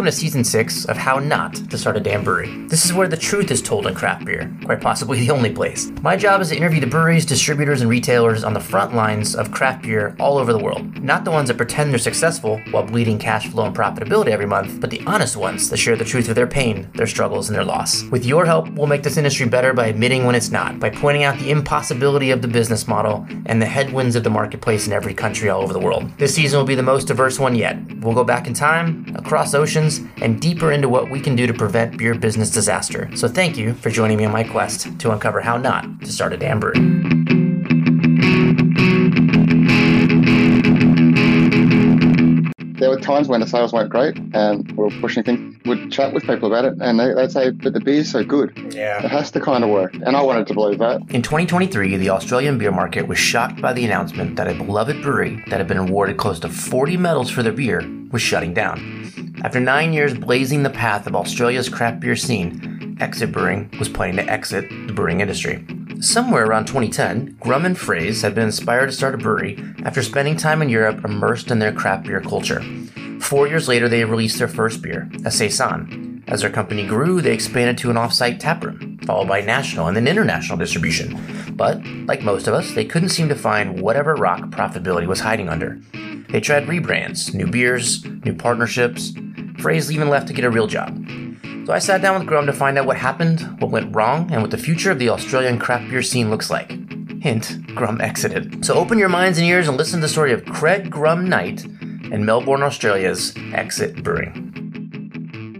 Welcome to season six of How Not to Start a Damn Brewery. This is where the truth is told in craft beer, quite possibly the only place. My job is to interview the breweries, distributors, and retailers on the front lines of craft beer all over the world. Not the ones that pretend they're successful while bleeding cash flow and profitability every month, but the honest ones that share the truth of their pain, their struggles, and their loss. With your help, we'll make this industry better by admitting when it's not, by pointing out the impossibility of the business model and the headwinds of the marketplace in every country all over the world. This season will be the most diverse one yet. We'll go back in time, across oceans, and deeper into what we can do to prevent beer business disaster. So thank you for joining me on my quest to uncover how not to start a damn brewery. There were times when the sales weren't great and we were pushing things. We'd chat with people about it and they, would say, but the beer's so good. Yeah. It has to kind of work. And I wanted to believe that. In 2023, the Australian beer market was shocked by the announcement that a beloved brewery that had been awarded close to 40 medals for their beer was shutting down. After nine years blazing the path of Australia's craft beer scene, Exit Brewing was planning to exit the brewing industry. Somewhere around 2010, Grum and Frase had been inspired to start a brewery after spending time in Europe immersed in their craft beer culture. Four years later, they released their first beer, a Saison. As their company grew, they expanded to an off-site taproom, followed by national and then international distribution. But, like most of us, they couldn't seem to find whatever rock profitability was hiding under. They tried rebrands, new beers, new partnerships. Frase even left to get a real job. So I sat down with Grum to find out what happened, what went wrong, and what the future of the Australian craft beer scene looks like. Hint, Grum exited. So open your minds and ears and listen to the story of Craig Grum Knight and Melbourne, Australia's Exit Brewing.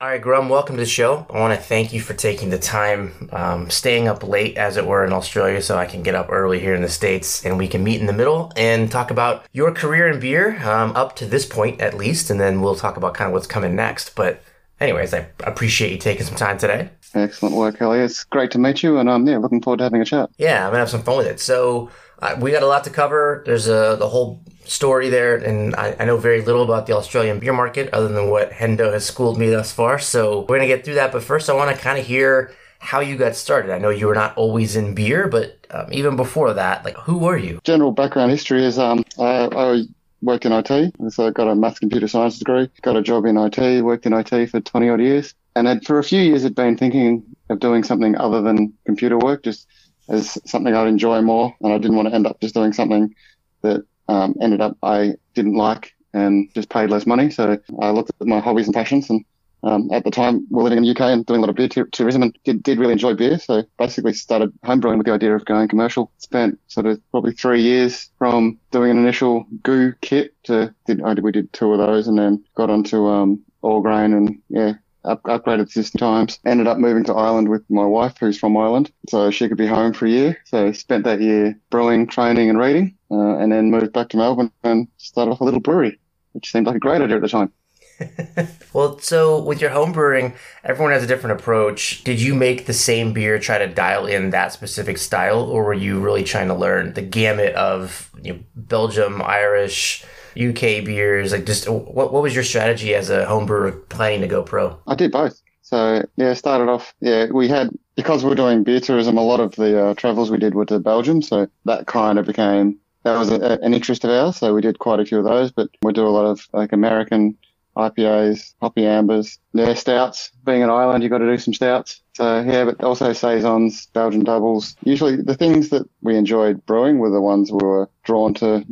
All right, Grum, welcome to the show. I want to thank you for taking the time, um, staying up late, as it were, in Australia, so I can get up early here in the States and we can meet in the middle and talk about your career in beer, um, up to this point at least, and then we'll talk about kind of what's coming next. But, anyways, I appreciate you taking some time today. Excellent work, Kelly. It's great to meet you, and um, yeah, looking forward to having a chat. Yeah, I'm gonna have some fun with it. So uh, we got a lot to cover. There's a the whole story there, and I, I, know very little about the Australian beer market other than what Hendo has schooled me thus far. So we're gonna get through that, but first I want to kind of hear how you got started. I know you were not always in beer, but um, even before that, like who were you? General background history is um, I, I worked in IT, so I got a maths computer science degree, got a job in IT, worked in IT for 20 odd years, and had, for a few years had been thinking of doing something other than computer work, just as something I'd enjoy more, and I didn't want to end up just doing something that um, ended up I didn't like and just paid less money. So I looked at my hobbies and passions and um, at the time we are living in the UK and doing a lot of beer t- tourism and did, did really enjoy beer. So basically started homebrewing with the idea of going commercial. Spent sort of probably three years from doing an initial goo kit to did, we did two of those and then got onto, um, all grain and yeah, up, upgraded system times. Ended up moving to Ireland with my wife, who's from Ireland, so she could be home for a year. So spent that year brewing, training, and reading, uh, and then moved back to Melbourne and started off a little brewery, which seemed like a great idea at the time. well, so with your home brewing, everyone has a different approach. Did you make the same beer, try to dial in that specific style, or were you really trying to learn the gamut of you know, Belgium, Irish, UK beers? Like, just what what was your strategy as a home brewer planning to go pro? I did both. So yeah, started off. Yeah, we had because we are doing beer tourism. A lot of the uh, travels we did were to Belgium, so that kind of became that was a, an interest of ours. So we did quite a few of those, but we do a lot of like American IPAs, hoppy ambers, yeah, stouts. Being an island, you've got to do some stouts. So yeah, but also saisons, Belgian doubles. Usually the things that we enjoyed brewing were the ones we were drawn to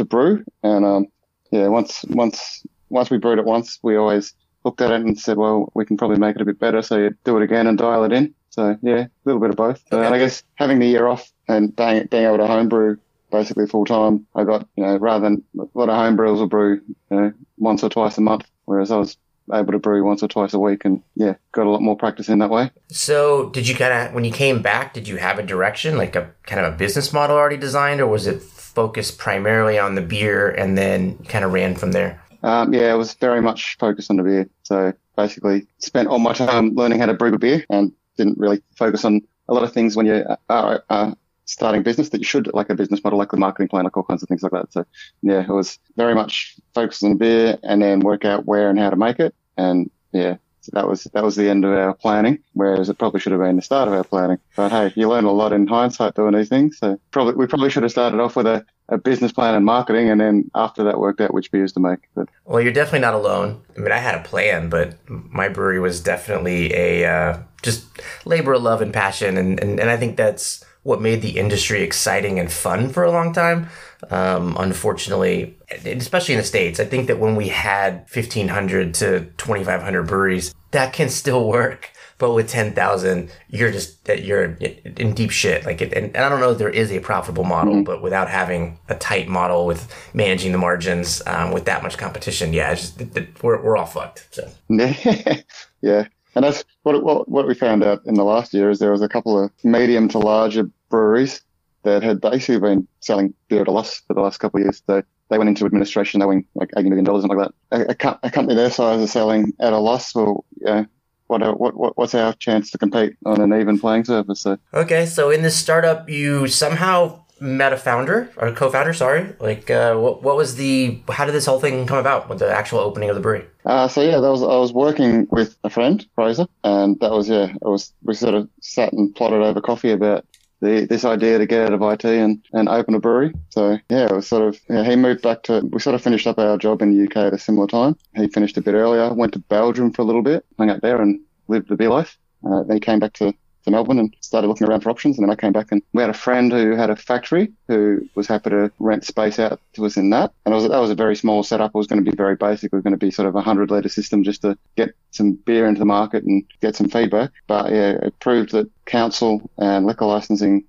to brew. And um, yeah, once once once we brewed it once, we always looked at it and said, well, we can probably make it a bit better. So you do it again and dial it in. So yeah, a little bit of both. Okay. Uh, and I guess having the year off and being, being able to homebrew basically full time, I got, you know, rather than a lot of homebrewers will brew, you know, once or twice a month, whereas I was able to brew once or twice a week and yeah, got a lot more practice in that way. So did you kind of, when you came back, did you have a direction, like a kind of a business model already designed or was it focused primarily on the beer and then kind of ran from there? Um, yeah, it was very much focused on the beer. So basically spent all my time learning how to brew a beer and didn't really focus on a lot of things when you are, are starting business that you should, like a business model, like the marketing plan, like all kinds of things like that. So yeah, it was very much focused on the beer and then work out where and how to make it. And yeah, so that was that was the end of our planning, whereas it probably should have been the start of our planning. But hey, you learn a lot in hindsight doing these things. So probably we probably should have started off with a, a business plan and marketing, and then after that worked out which beers to make. But well, you're definitely not alone. I mean, I had a plan, but my brewery was definitely a uh, just labor of love and passion, and, and and I think that's what made the industry exciting and fun for a long time. Um, unfortunately, especially in the States, I think that when we had 1,500 to 2,500 breweries, that can still work. But with 10,000, you're just, you're in deep shit. Like, it, and, I don't know if there is a profitable model, mm-hmm. but without having a tight model with managing the margins, um, with that much competition, yeah, just, it, it, we're, we're all fucked. So. yeah. And that's what, what, what we found out in the last year is there was a couple of medium to larger breweries that had basically been selling beer at a loss for the last couple of years. So they went into administration, they went like $80 million, and like that. A, a, a, company their size is selling at a loss. Well, yeah, what, what, what, what's our chance to compete on an even playing surface? So. Okay, so in this startup, you somehow met a founder or co-founder. Sorry, like uh, what, what was the? How did this whole thing come about with the actual opening of the brewery? Uh, so yeah, that was I was working with a friend, Fraser, and that was yeah, it was we sort of sat and plotted over coffee about the, this idea to get out of IT and, and open a brewery. So yeah, it was sort of, yeah, he moved back to, we sort of finished up our job in the UK at a similar time. He finished a bit earlier, went to Belgium for a little bit, hung out there and lived the beer life. Uh, then he came back to to Melbourne and started looking around for options. And then I came back and we had a friend who had a factory who was happy to rent space out to us in that. And was, that was a very small setup. It was going to be very basic. It was going to be sort of a 100 litre system just to get some beer into the market and get some feedback. But yeah, it proved that council and liquor licensing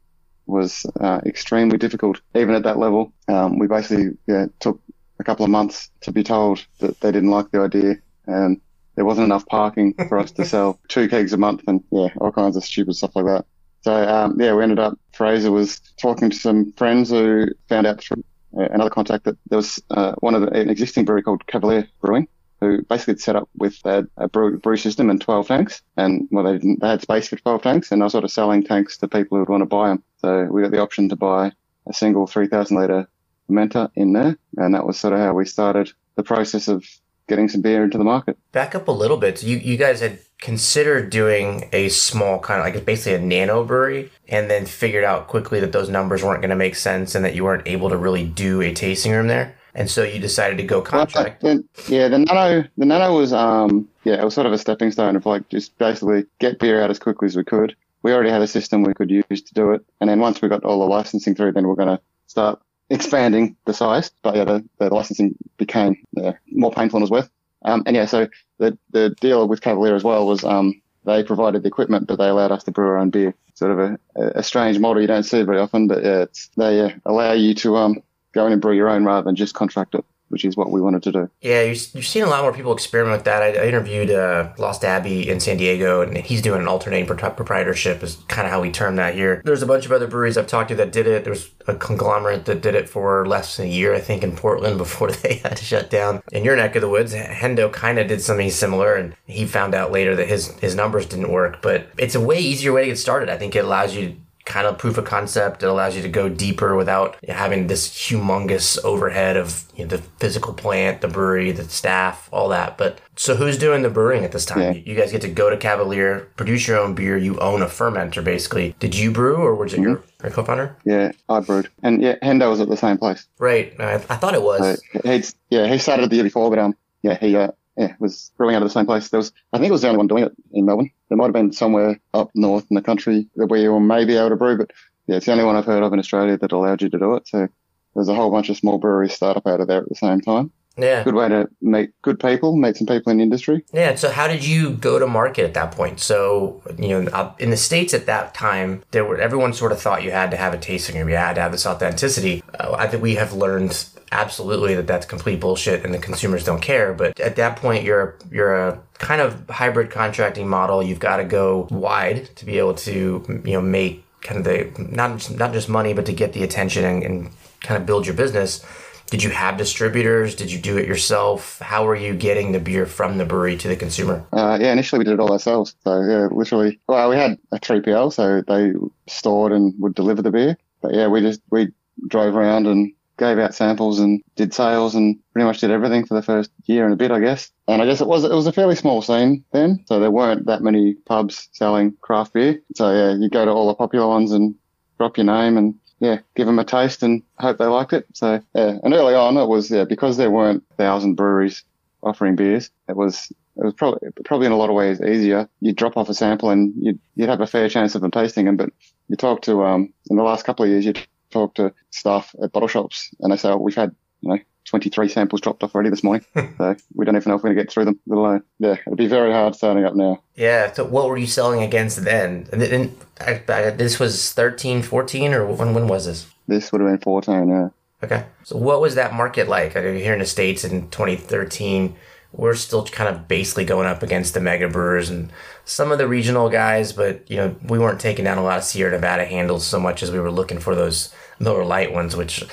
was uh, extremely difficult, even at that level. Um, we basically yeah, took a couple of months to be told that they didn't like the idea and there wasn't enough parking for us to sell two kegs a month and yeah, all kinds of stupid stuff like that. So um, yeah, we ended up. Fraser was talking to some friends who found out through uh, another contact that there was uh, one of the, an existing brewery called Cavalier Brewing, who basically set up with a, a brew, brew, system and 12 tanks. And well, they didn't, they had space for 12 tanks, and I was sort of selling tanks to people who would want to buy them. So we got the option to buy a single 3,000 litre fermenter in there, and that was sort of how we started the process of getting some beer into the market. Back up a little bit. So you, you guys had considered doing a small kind of like basically a nano brewery and then figured out quickly that those numbers weren't going to make sense and that you weren't able to really do a tasting room there. And so you decided to go contract. Well, yeah, the nano, the nano was, um, yeah, it was sort of a stepping stone of like just basically get beer out as quickly as we could. We already had a system we could use to do it. And then once we got all the licensing through, then we're going to start expanding the size, but yeah, the, the licensing became uh, more painful than it was worth. Um, and yeah, so the, the deal with Cavalier as well was, um, they provided the equipment, but they allowed us to brew our own beer. Sort of a, a strange model you don't see very often, but yeah, they uh, allow you to, um, go in and brew your own rather than just contract it which is what we wanted to do. Yeah, you're, you're seeing a lot more people experiment with that. I, I interviewed uh, Lost Abbey in San Diego, and he's doing an alternating proprietorship, is kind of how we term that here. There's a bunch of other breweries I've talked to that did it. There's a conglomerate that did it for less than a year, I think, in Portland before they had to shut down. In your neck of the woods, Hendo kind of did something similar, and he found out later that his, his numbers didn't work. But it's a way easier way to get started. I think it allows you kind of proof of concept. It allows you to go deeper without having this humongous overhead of you know, the physical plant, the brewery, the staff, all that. But so who's doing the brewing at this time? Yeah. You guys get to go to Cavalier, produce your own beer. You own a fermenter, basically. Did you brew, or was it mm-hmm. your, your co-founder? Yeah, I brewed, and yeah, Hendo was at the same place. Right, I, I thought it was. he's yeah, he started the year before, but um, yeah, he uh, yeah, was brewing out of the same place. There was, I think it was the only one doing it in Melbourne. There might have been somewhere up north in the country that we were maybe able to brew, but yeah, it's the only one I've heard of in Australia that allowed you to do it. So there's a whole bunch of small breweries start up out of there at the same time. Yeah. Good way to meet good people, meet some people in the industry. Yeah. So how did you go to market at that point? So, you know, in the States at that time, there were, everyone sort of thought you had to have a tasting room. You had to have this authenticity. Uh, I think we have learned absolutely that that's complete bullshit and the consumers don't care. But at that point, you're, you're a kind of hybrid contracting model. You've got to go wide to be able to, you know, make kind of the, not, not just money, but to get the attention and, and kind of build your business. Did you have distributors? Did you do it yourself? How were you getting the beer from the brewery to the consumer? Uh, yeah, initially we did it all ourselves. So yeah, literally, well, we had a 3PL, so they stored and would deliver the beer. But yeah, we just, we drove around and gave out samples and did sales and pretty much did everything for the first year and a bit, I guess. And I guess it was it was a fairly small scene then, so there weren't that many pubs selling craft beer. So yeah, you go to all the popular ones and drop your name and yeah, give them a taste and hope they liked it. So yeah, and early on it was yeah because there weren't thousand breweries offering beers, it was it was probably probably in a lot of ways easier. You'd drop off a sample and you'd you'd have a fair chance of them tasting them. But you talk to um in the last couple of years, you talk to staff at bottle shops and they say, oh, we've had, you know, 23 samples dropped off already this morning. Hmm. so we don't even know if we're going to get through them, let alone. Uh, yeah, it'd be very hard starting up now. Yeah. So what were you selling against then? And, and I, I, this was 13, 14, or when, when was this? This would have been 14, yeah. Okay. So what was that market like? I mean, here in the States in 2013, we're still kind of basically going up against the mega brewers and some of the regional guys, but you know, we weren't taking down a lot of Sierra Nevada handles so much as we were looking for those Miller Lite ones, which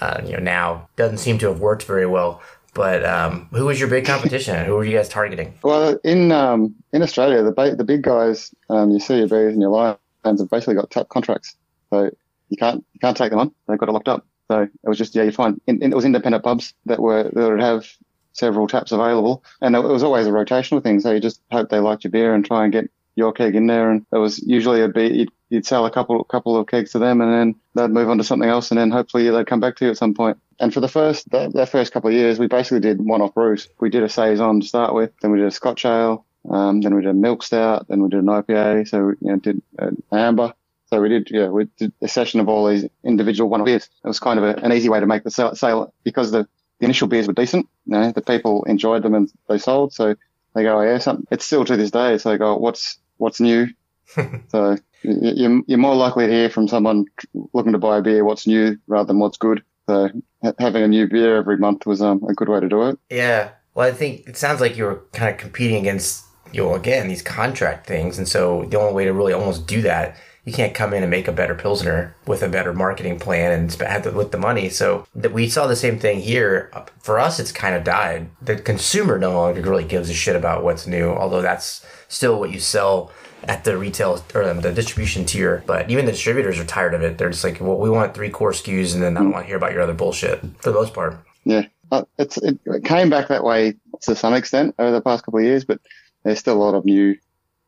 uh, you know now doesn't seem to have worked very well. But um, who was your big competition? who were you guys targeting? Well, in um, in Australia, the ba- the big guys, um, you see your CUBs and your Lions have basically got tap contracts, so you can't you can't take them on. They've got it locked up. So it was just yeah, you find in, in, it was independent pubs that were that would have several taps available, and it was always a rotational thing. So you just hope they liked your beer and try and get your keg in there, and it was usually a beer. You'd, you'd sell a couple couple of kegs to them, and then they'd move on to something else, and then hopefully they'd come back to you at some point. And for the first that, that first couple of years, we basically did one-off brews. We did a saison to start with, then we did a Scotch ale, um, then we did a milk stout, then we did an IPA, so we you know, did an amber. So we did, yeah, we did a session of all these individual one off beers. It was kind of a, an easy way to make the sale, sale because the, the initial beers were decent. You know, the people enjoyed them and they sold. So they go, oh, yeah, something. It's still to this day. So they go, what's what's new? so you're, you're more likely to hear from someone looking to buy a beer what's new rather than what's good. So having a new beer every month was um, a good way to do it. Yeah. Well, I think it sounds like you were kind of competing against, you know, again, these contract things. And so the only way to really almost do that you can't come in and make a better pilsner with a better marketing plan and have to, with the money. So that we saw the same thing here. For us, it's kind of died. The consumer no longer really gives a shit about what's new, although that's still what you sell at the retail or the distribution tier. But even the distributors are tired of it. They're just like, well, we want three core SKUs, and then I don't want to hear about your other bullshit for the most part. Yeah, uh, it's it came back that way to some extent over the past couple of years, but there's still a lot of new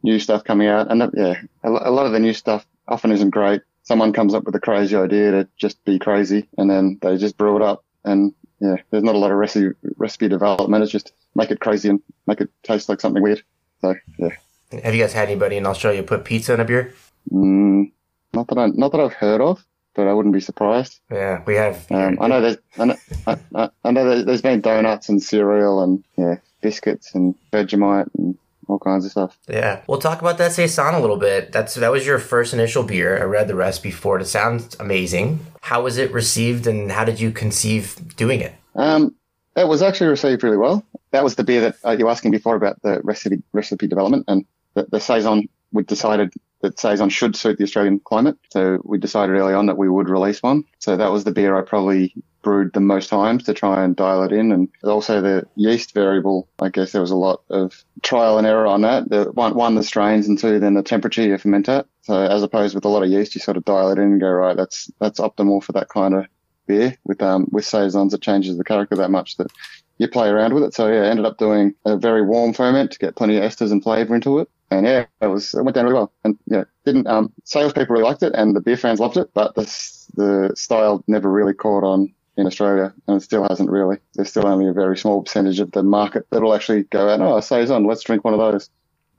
new stuff coming out. And yeah, a, lot of the new stuff often isn't great. Someone comes up with a crazy idea to just be crazy and then they just brew it up. And yeah, there's not a lot of recipe, recipe development. It's just make it crazy and make it taste like something weird. So yeah. Have you guys had anybody in Australia put pizza in a beer? Mm, not that I, not that I've heard of, but I wouldn't be surprised. Yeah, we have. Um, I know there's, I know, I, I know there's been donuts and cereal and yeah, biscuits and Vegemite and all kinds of stuff. Yeah, we'll talk about that saison a little bit. That's that was your first initial beer. I read the recipe for it. It sounds amazing. How was it received, and how did you conceive doing it? Um, it was actually received really well. That was the beer that uh, you were asking before about the recipe recipe development, and the, the saison. We decided that saison should suit the Australian climate, so we decided early on that we would release one. So that was the beer I probably brewed the most times to try and dial it in. And also the yeast variable, I guess there was a lot of trial and error on that. The, one, one, the strains and two, then the temperature you ferment at. So as opposed with a lot of yeast, you sort of dial it in and go, right, that's, that's optimal for that kind of beer. With, um, with saisons, it changes the character that much that you play around with it. So yeah, I ended up doing a very warm ferment to get plenty of esters and flavor into it. And yeah, it was, it went down really well. And yeah, didn't, um, salespeople really liked it and the beer fans loved it, but the, the style never really caught on in Australia, and it still hasn't really. There's still only a very small percentage of the market that'll actually go out, oh, Saison, let's drink one of those.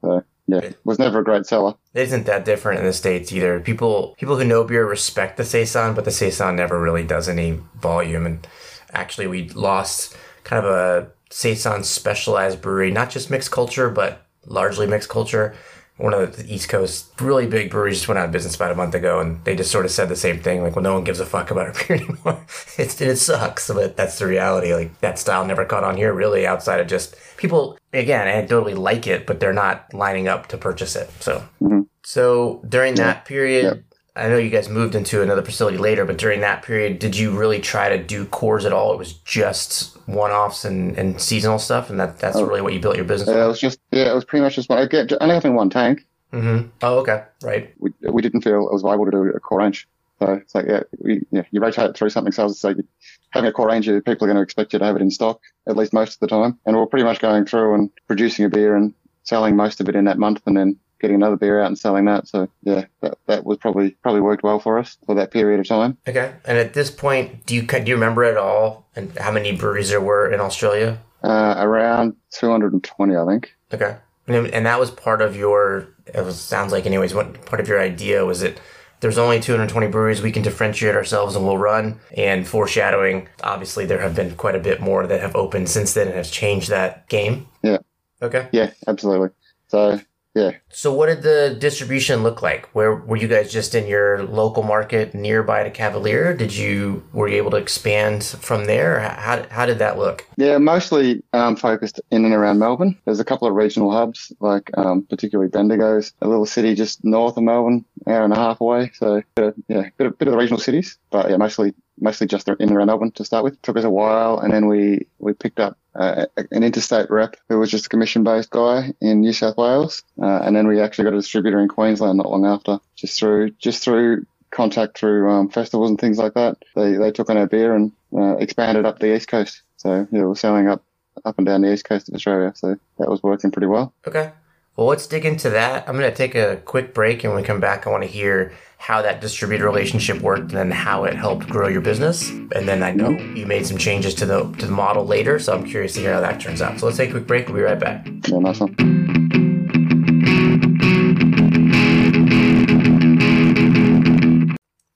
So, yeah, it was never a great seller. It isn't that different in the States either. People people who know beer respect the Saison, but the Saison never really does any volume. And actually, we lost kind of a Saison specialized brewery, not just mixed culture, but largely mixed culture one of the East Coast really big breweries just went out of business about a month ago, and they just sort of said the same thing, like, well, no one gives a fuck about our beer anymore. it's, it sucks, but that's the reality. Like that style never caught on here, really, outside of just people again anecdotally like it, but they're not lining up to purchase it. So, mm-hmm. so during that period. I know you guys moved into another facility later, but during that period, did you really try to do cores at all? It was just one offs and, and seasonal stuff, and that that's oh, really what you built your business. Yeah, it was just yeah, it was pretty much just one. I get only having one tank. Mm-hmm. Oh, okay, right. We we didn't feel it was viable to do a core range, so it's like yeah, we, yeah, you rotate through something. So you, having a core range, people are going to expect you to have it in stock at least most of the time, and we're pretty much going through and producing a beer and selling most of it in that month, and then getting another beer out and selling that. So yeah, that, that was probably probably worked well for us for that period of time. Okay. And at this point, do you do you remember at all and how many breweries there were in Australia? Uh, around 220, I think. Okay. And, and that was part of your. It was, sounds like, anyways, what part of your idea was it? There's only 220 breweries. We can differentiate ourselves and we'll run. And foreshadowing, obviously, there have been quite a bit more that have opened since then and has changed that game. Yeah. Okay. Yeah, absolutely. So yeah. So what did the distribution look like? Where were you guys just in your local market nearby to Cavalier? Did you were you able to expand from there? How, how did that look? Yeah, mostly um, focused in and around Melbourne. There's a couple of regional hubs, like um, particularly Bendigo's, a little city just north of Melbourne, hour and a half away. So yeah, bit of, bit of the regional cities, but yeah, mostly mostly just in around Melbourne to start with. It took us a while, and then we we picked up uh, an interstate rep who was just a commission based guy in New South Wales, uh, and then we actually got a distributor in Queensland not long after, just through just through contact through um, festivals and things like that. They they took on our beer and uh, expanded up the east coast. So yeah, we're selling up up and down the east coast of Australia. So that was working pretty well. Okay. Well, let's dig into that. I'm going to take a quick break, and when we come back, I want to hear how that distributor relationship worked and then how it helped grow your business. And then I know you made some changes to the to the model later, so I'm curious to hear how that turns out. So let's take a quick break. We'll be right back. Yeah, one.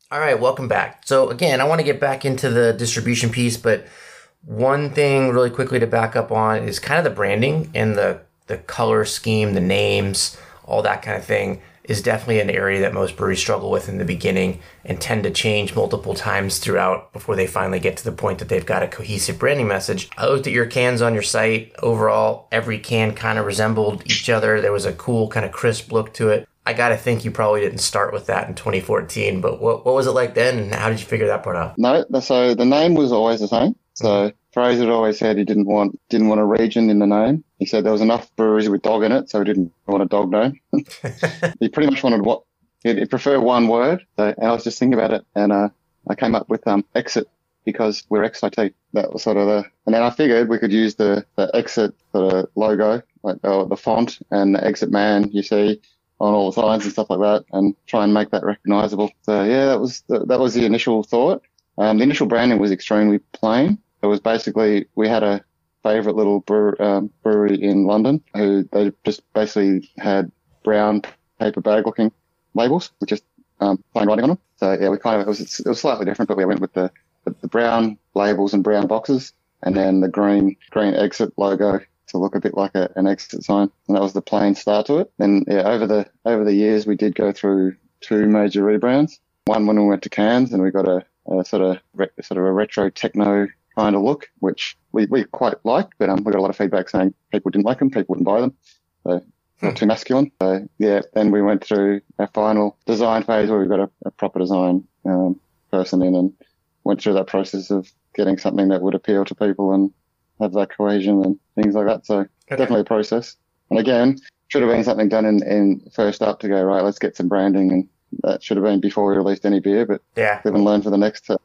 All right, welcome back. So again, I want to get back into the distribution piece, but one thing really quickly to back up on is kind of the branding and the the color scheme, the names, all that kind of thing is definitely an area that most breweries struggle with in the beginning and tend to change multiple times throughout before they finally get to the point that they've got a cohesive branding message. I looked at your cans on your site. Overall, every can kind of resembled each other. There was a cool, kind of crisp look to it. I got to think you probably didn't start with that in 2014, but what, what was it like then and how did you figure that part out? No, so the name was always the same. So Fraser always said he didn't want didn't want a region in the name. He said there was enough breweries with dog in it, so he didn't want a dog name. he pretty much wanted what he'd prefer one word. So, and I was just thinking about it, and uh, I came up with um, exit because we're XIT. That was sort of the, and then I figured we could use the, the exit sort of logo, like uh, the font and the exit man you see on all the signs and stuff like that, and try and make that recognizable. So yeah, that was the, that was the initial thought. Um, the initial branding was extremely plain. It was basically we had a favorite little brewer, um, brewery in London who they just basically had brown paper bag looking labels with just um, plain writing on them. So yeah, we kind of it was it was slightly different, but we went with the, the, brown labels and brown boxes, and then the green green exit logo to look a bit like a, an exit sign. And that was the plain start to it. And yeah, over the over the years we did go through two major rebrands. One when we went to cans and we got a, a sort of re, sort of a retro techno kind of look, which we, we quite liked, but um, we got a lot of feedback saying people didn't like them, people wouldn't buy them. So not hmm. too masculine. So yeah, then we went through our final design phase where we got a, a proper design um, person in and went through that process of getting something that would appeal to people and have that cohesion and things like that. So okay. definitely a process. And again, should have been something done in, in first up to go, right, let's get some branding and that should have been before we released any beer, but yeah, live and learn for the next, uh,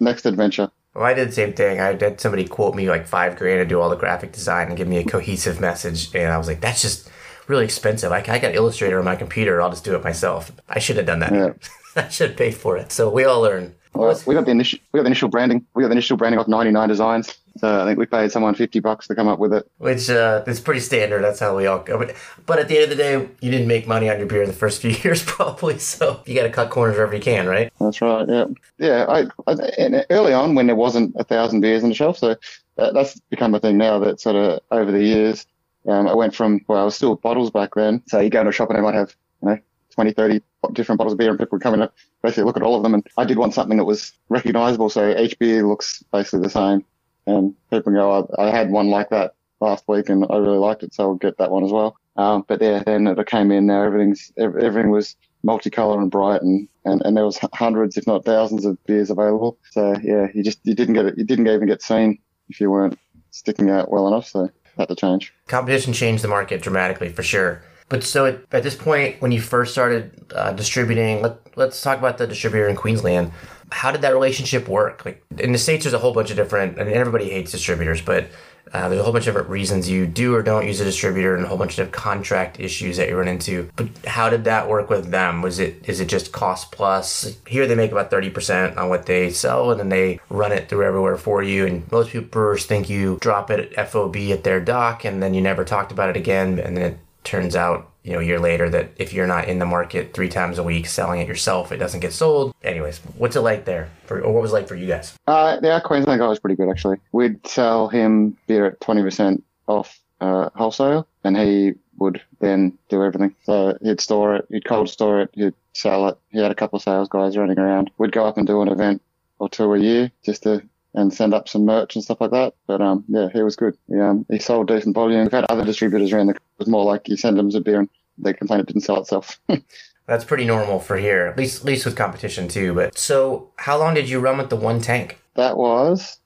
next adventure. Well, I did the same thing. I had somebody quote me like five grand to do all the graphic design and give me a cohesive message, and I was like, that's just really expensive. I, I got Illustrator on my computer. I'll just do it myself. I should have done that. Yeah. I should pay for it. So we all learn. Well, we got the initial we got the initial branding. We got the initial branding off 99 designs. So I think we paid someone 50 bucks to come up with it. Which uh, is pretty standard. That's how we all go. But, but at the end of the day, you didn't make money on your beer in the first few years, probably. So you got to cut corners wherever you can, right? That's right. Yeah. Yeah. I, I early on when there wasn't a thousand beers on the shelf, so that, that's become a thing now. That sort of over the years, um, I went from well, I was still bottles back then. So you go to a shop and they might have you know 20, 30 different bottles of beer and people would come in and basically look at all of them. And I did want something that was recognizable. So each beer looks basically the same. And people go, I, I had one like that last week and I really liked it. So I'll get that one as well. Um, but yeah, then it came in now everything's, everything was multicolor and bright, and, and, and there was hundreds, if not thousands, of beers available. So yeah, you just you didn't get it. You didn't even get seen if you weren't sticking out well enough. So had to change. Competition changed the market dramatically for sure. But so at, at this point, when you first started uh, distributing, let, let's talk about the distributor in Queensland. How did that relationship work? Like in the states, there's a whole bunch of different, and everybody hates distributors, but uh, there's a whole bunch of different reasons you do or don't use a distributor, and a whole bunch of contract issues that you run into. But how did that work with them? Was it is it just cost plus? Here they make about thirty percent on what they sell, and then they run it through everywhere for you. And most people think you drop it at FOB at their dock, and then you never talked about it again, and then it turns out you know a year later that if you're not in the market three times a week selling it yourself it doesn't get sold. Anyways what's it like there? For, or what was it like for you guys? Uh yeah queensland guy was pretty good actually. We'd sell him beer at 20% off uh, wholesale and he would then do everything. So he'd store it he'd cold store it he'd sell it. He had a couple of sales guys running around. We'd go up and do an event or two a year just to and send up some merch and stuff like that. But um, yeah, he was good. He, um, he sold decent volume. We've had other distributors around. The, it was more like you send them a beer and they complain it didn't sell itself. That's pretty normal for here, at least at least with competition too. But so, how long did you run with the one tank? That was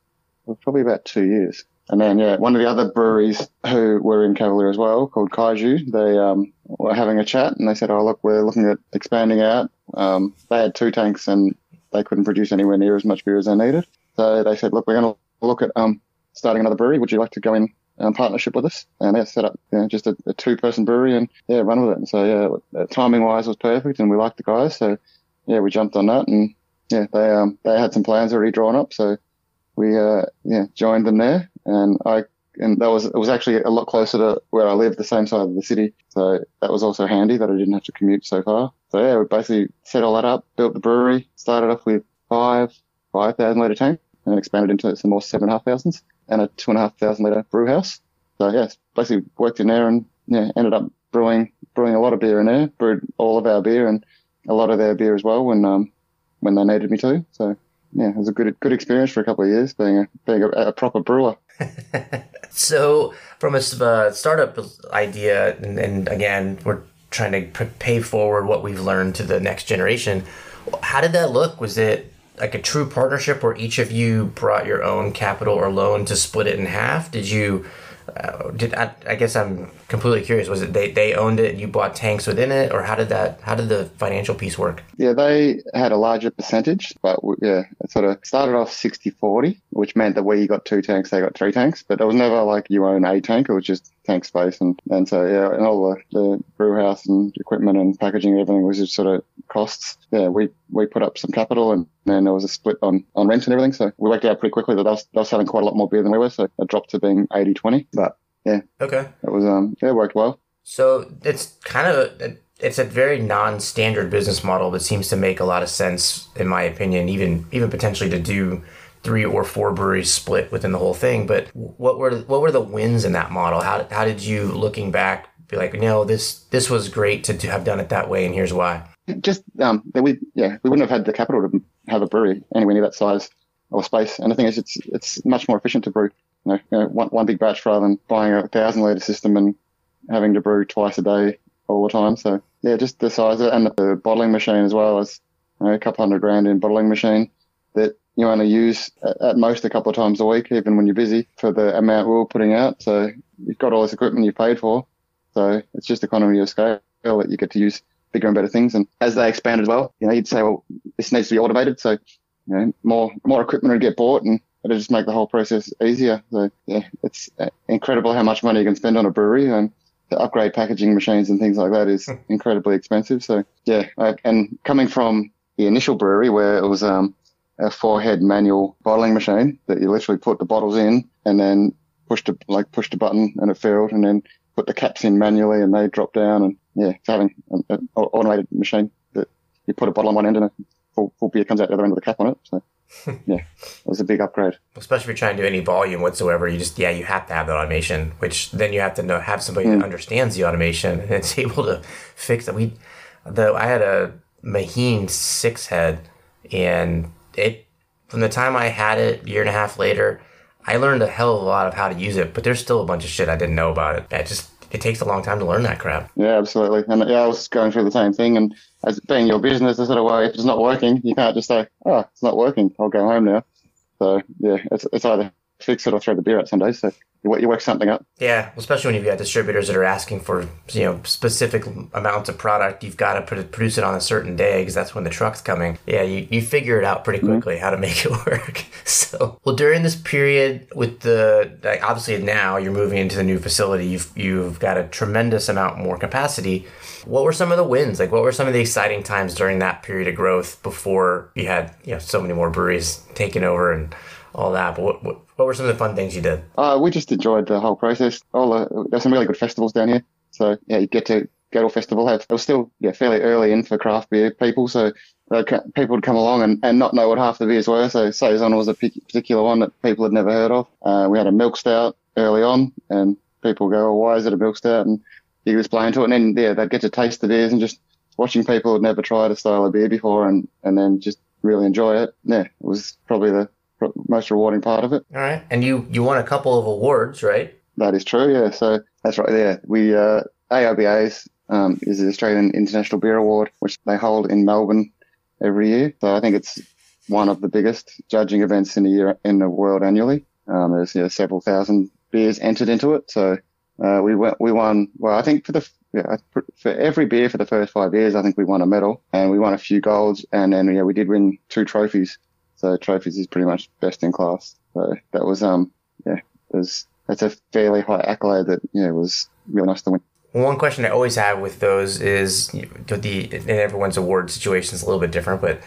well, probably about two years. And then, yeah, one of the other breweries who were in Cavalier as well, called Kaiju, they um, were having a chat and they said, "Oh, look, we're looking at expanding out." Um, they had two tanks and they couldn't produce anywhere near as much beer as they needed. So they said, look, we're going to look at um, starting another brewery. Would you like to go in um, partnership with us? And they set up you know, just a, a two person brewery and yeah, run with it. And so yeah, timing wise was perfect and we liked the guys. So yeah, we jumped on that and yeah, they, um, they had some plans already drawn up. So we, uh, yeah, joined them there and I, and that was, it was actually a lot closer to where I live, the same side of the city. So that was also handy that I didn't have to commute so far. So yeah, we basically set all that up, built the brewery, started off with five, 5,000 litre tank and expanded into some more seven and a half thousands and a two and a half thousand litre brew house. So yeah, basically worked in there and yeah, ended up brewing brewing a lot of beer in there. Brewed all of our beer and a lot of their beer as well when um when they needed me to. So yeah, it was a good good experience for a couple of years being a being a, a proper brewer. so from a uh, startup idea, and, and again, we're trying to pay forward what we've learned to the next generation. How did that look? Was it like a true partnership where each of you brought your own capital or loan to split it in half? Did you? Uh, did I, I guess I'm completely curious. Was it they, they owned it you bought tanks within it, or how did that how did the financial piece work? Yeah, they had a larger percentage, but yeah, it sort of started off 60-40, which meant that we got two tanks, they got three tanks. But it was never like you own a tank; it was just tank space, and and so yeah, and all the, the brew house and equipment and packaging, and everything was just sort of costs. Yeah, we we put up some capital, and then there was a split on on rent and everything. So we worked out pretty quickly that they were, they were selling quite a lot more beer than we were, so it dropped to being 80-20. But yeah. Okay. It was um yeah, it worked well. So it's kind of a, it's a very non-standard business model, but seems to make a lot of sense in my opinion. Even even potentially to do three or four breweries split within the whole thing. But what were what were the wins in that model? How how did you looking back be like, no, this this was great to, to have done it that way, and here's why. Just um, we yeah we wouldn't have had the capital to have a brewery anywhere near that size or space. And the thing is, it's it's much more efficient to brew you know, you know one, one big batch rather than buying a thousand litre system and having to brew twice a day all the time. So yeah, just the size of it and the bottling machine as well as you know, a couple hundred grand in bottling machine that you only use at most a couple of times a week, even when you're busy for the amount we are putting out. So you've got all this equipment you paid for. So it's just economy of scale that you get to use bigger and better things. And as they expand as well, you know, you'd say, well, this needs to be automated. So, you know, more, more equipment would get bought and it'll just make the whole process easier. So yeah, it's incredible how much money you can spend on a brewery and to upgrade packaging machines and things like that is hmm. incredibly expensive. So yeah, and coming from the initial brewery where it was, um, a four head manual bottling machine that you literally put the bottles in and then pushed a, like pushed a button and it filled and then put the caps in manually and they drop down and yeah, it's having an, an automated machine that you put a bottle on one end and a full, full beer comes out the other end with a cap on it. So yeah, it was a big upgrade. Especially if you're trying to do any volume whatsoever, you just yeah, you have to have that automation. Which then you have to know have somebody mm. that understands the automation and it's able to fix it. We, though, I had a Meheen six head, and it from the time I had it, year and a half later, I learned a hell of a lot of how to use it. But there's still a bunch of shit I didn't know about it. I just it takes a long time to learn that crap. Yeah, absolutely. And yeah, I was going through the same thing. And as being your business, I sort of way, if it's not working, you can't just say, oh, it's not working. I'll go home now. So yeah, it's, it's either fix it or throw the beer out some days. So you, you work something up. Yeah, especially when you've got distributors that are asking for you know specific amounts of product. You've got to produce it on a certain day because that's when the truck's coming. Yeah, you, you figure it out pretty mm-hmm. quickly mm-hmm. how to make it work. So well, during this period with the like, obviously now you're moving into the new facility. You've you've got a tremendous amount more capacity. What were some of the wins? Like, what were some of the exciting times during that period of growth before you had you know so many more breweries taking over and all that? But what, what what were some of the fun things you did? Uh, we just enjoyed the whole process. All the, there's some really good festivals down here. So yeah, you get to go to a festival. Have it was still yeah fairly early in for craft beer people, so people would come along and, and not know what half the beers were. So saison was a particular one that people had never heard of. Uh, we had a milk stout early on, and people go, oh, "Why is it a milk stout?" And you explain to it, and then yeah, they'd get to taste the beers and just watching people who'd never tried a style of beer before, and and then just really enjoy it. Yeah, it was probably the most rewarding part of it. All right, and you you won a couple of awards, right? That is true. Yeah, so that's right. Yeah, we uh, AIBA's um, is the Australian International Beer Award, which they hold in Melbourne every year. So I think it's one of the biggest judging events in the year in the world annually. Um, there's you know, several thousand beers entered into it. So uh, we went, we won. Well, I think for the yeah, for every beer for the first five years, I think we won a medal and we won a few golds, and then yeah, we did win two trophies. So trophies is pretty much best in class. So that was, um, yeah, was, that's a fairly high accolade that, yeah, it was really nice to win. One question I always have with those is you know, the, and everyone's award situation is a little bit different, but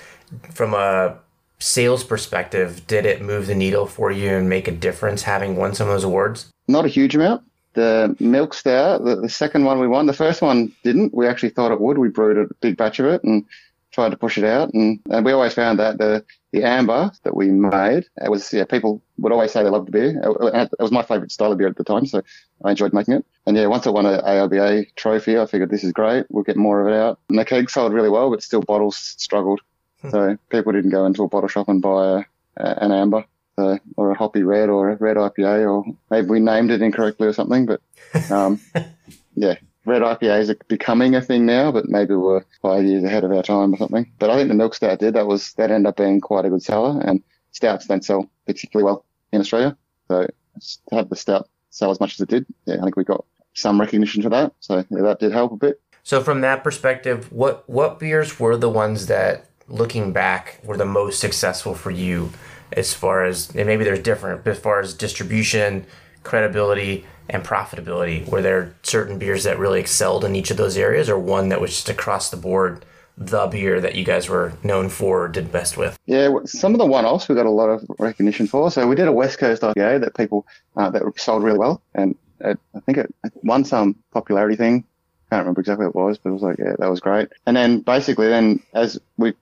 from a sales perspective, did it move the needle for you and make a difference having won some of those awards? Not a huge amount. The milk stout, the, the second one we won, the first one didn't. We actually thought it would. We brewed a big batch of it and tried to push it out. And, and we always found that the, the amber that we made, it was, yeah, people would always say they loved the beer. It, it was my favorite style of beer at the time. So I enjoyed making it. And yeah, once I won an AIBA trophy, I figured this is great. We'll get more of it out. And the keg sold really well, but still bottles struggled. Hmm. So people didn't go into a bottle shop and buy a, a, an amber. So, or a hoppy red or a red IPA, or maybe we named it incorrectly or something. But um, yeah, red IPAs are becoming a thing now, but maybe we're five years ahead of our time or something. But I think the milk stout did. That was that ended up being quite a good seller, and stouts don't sell particularly well in Australia. So to have the stout sell as much as it did, yeah, I think we got some recognition for that. So yeah, that did help a bit. So from that perspective, what what beers were the ones that, looking back, were the most successful for you, as far as and maybe there's different, but as far as distribution, credibility, and profitability? Were there certain beers that really excelled in each of those areas, or one that was just across the board the beer that you guys were known for or did best with? Yeah, some of the one-offs we got a lot of recognition for. So we did a West Coast IPA that people uh, that sold really well, and it, I think it won some popularity thing. Can't remember exactly what it was, but it was like, yeah, that was great. And then basically, then as we've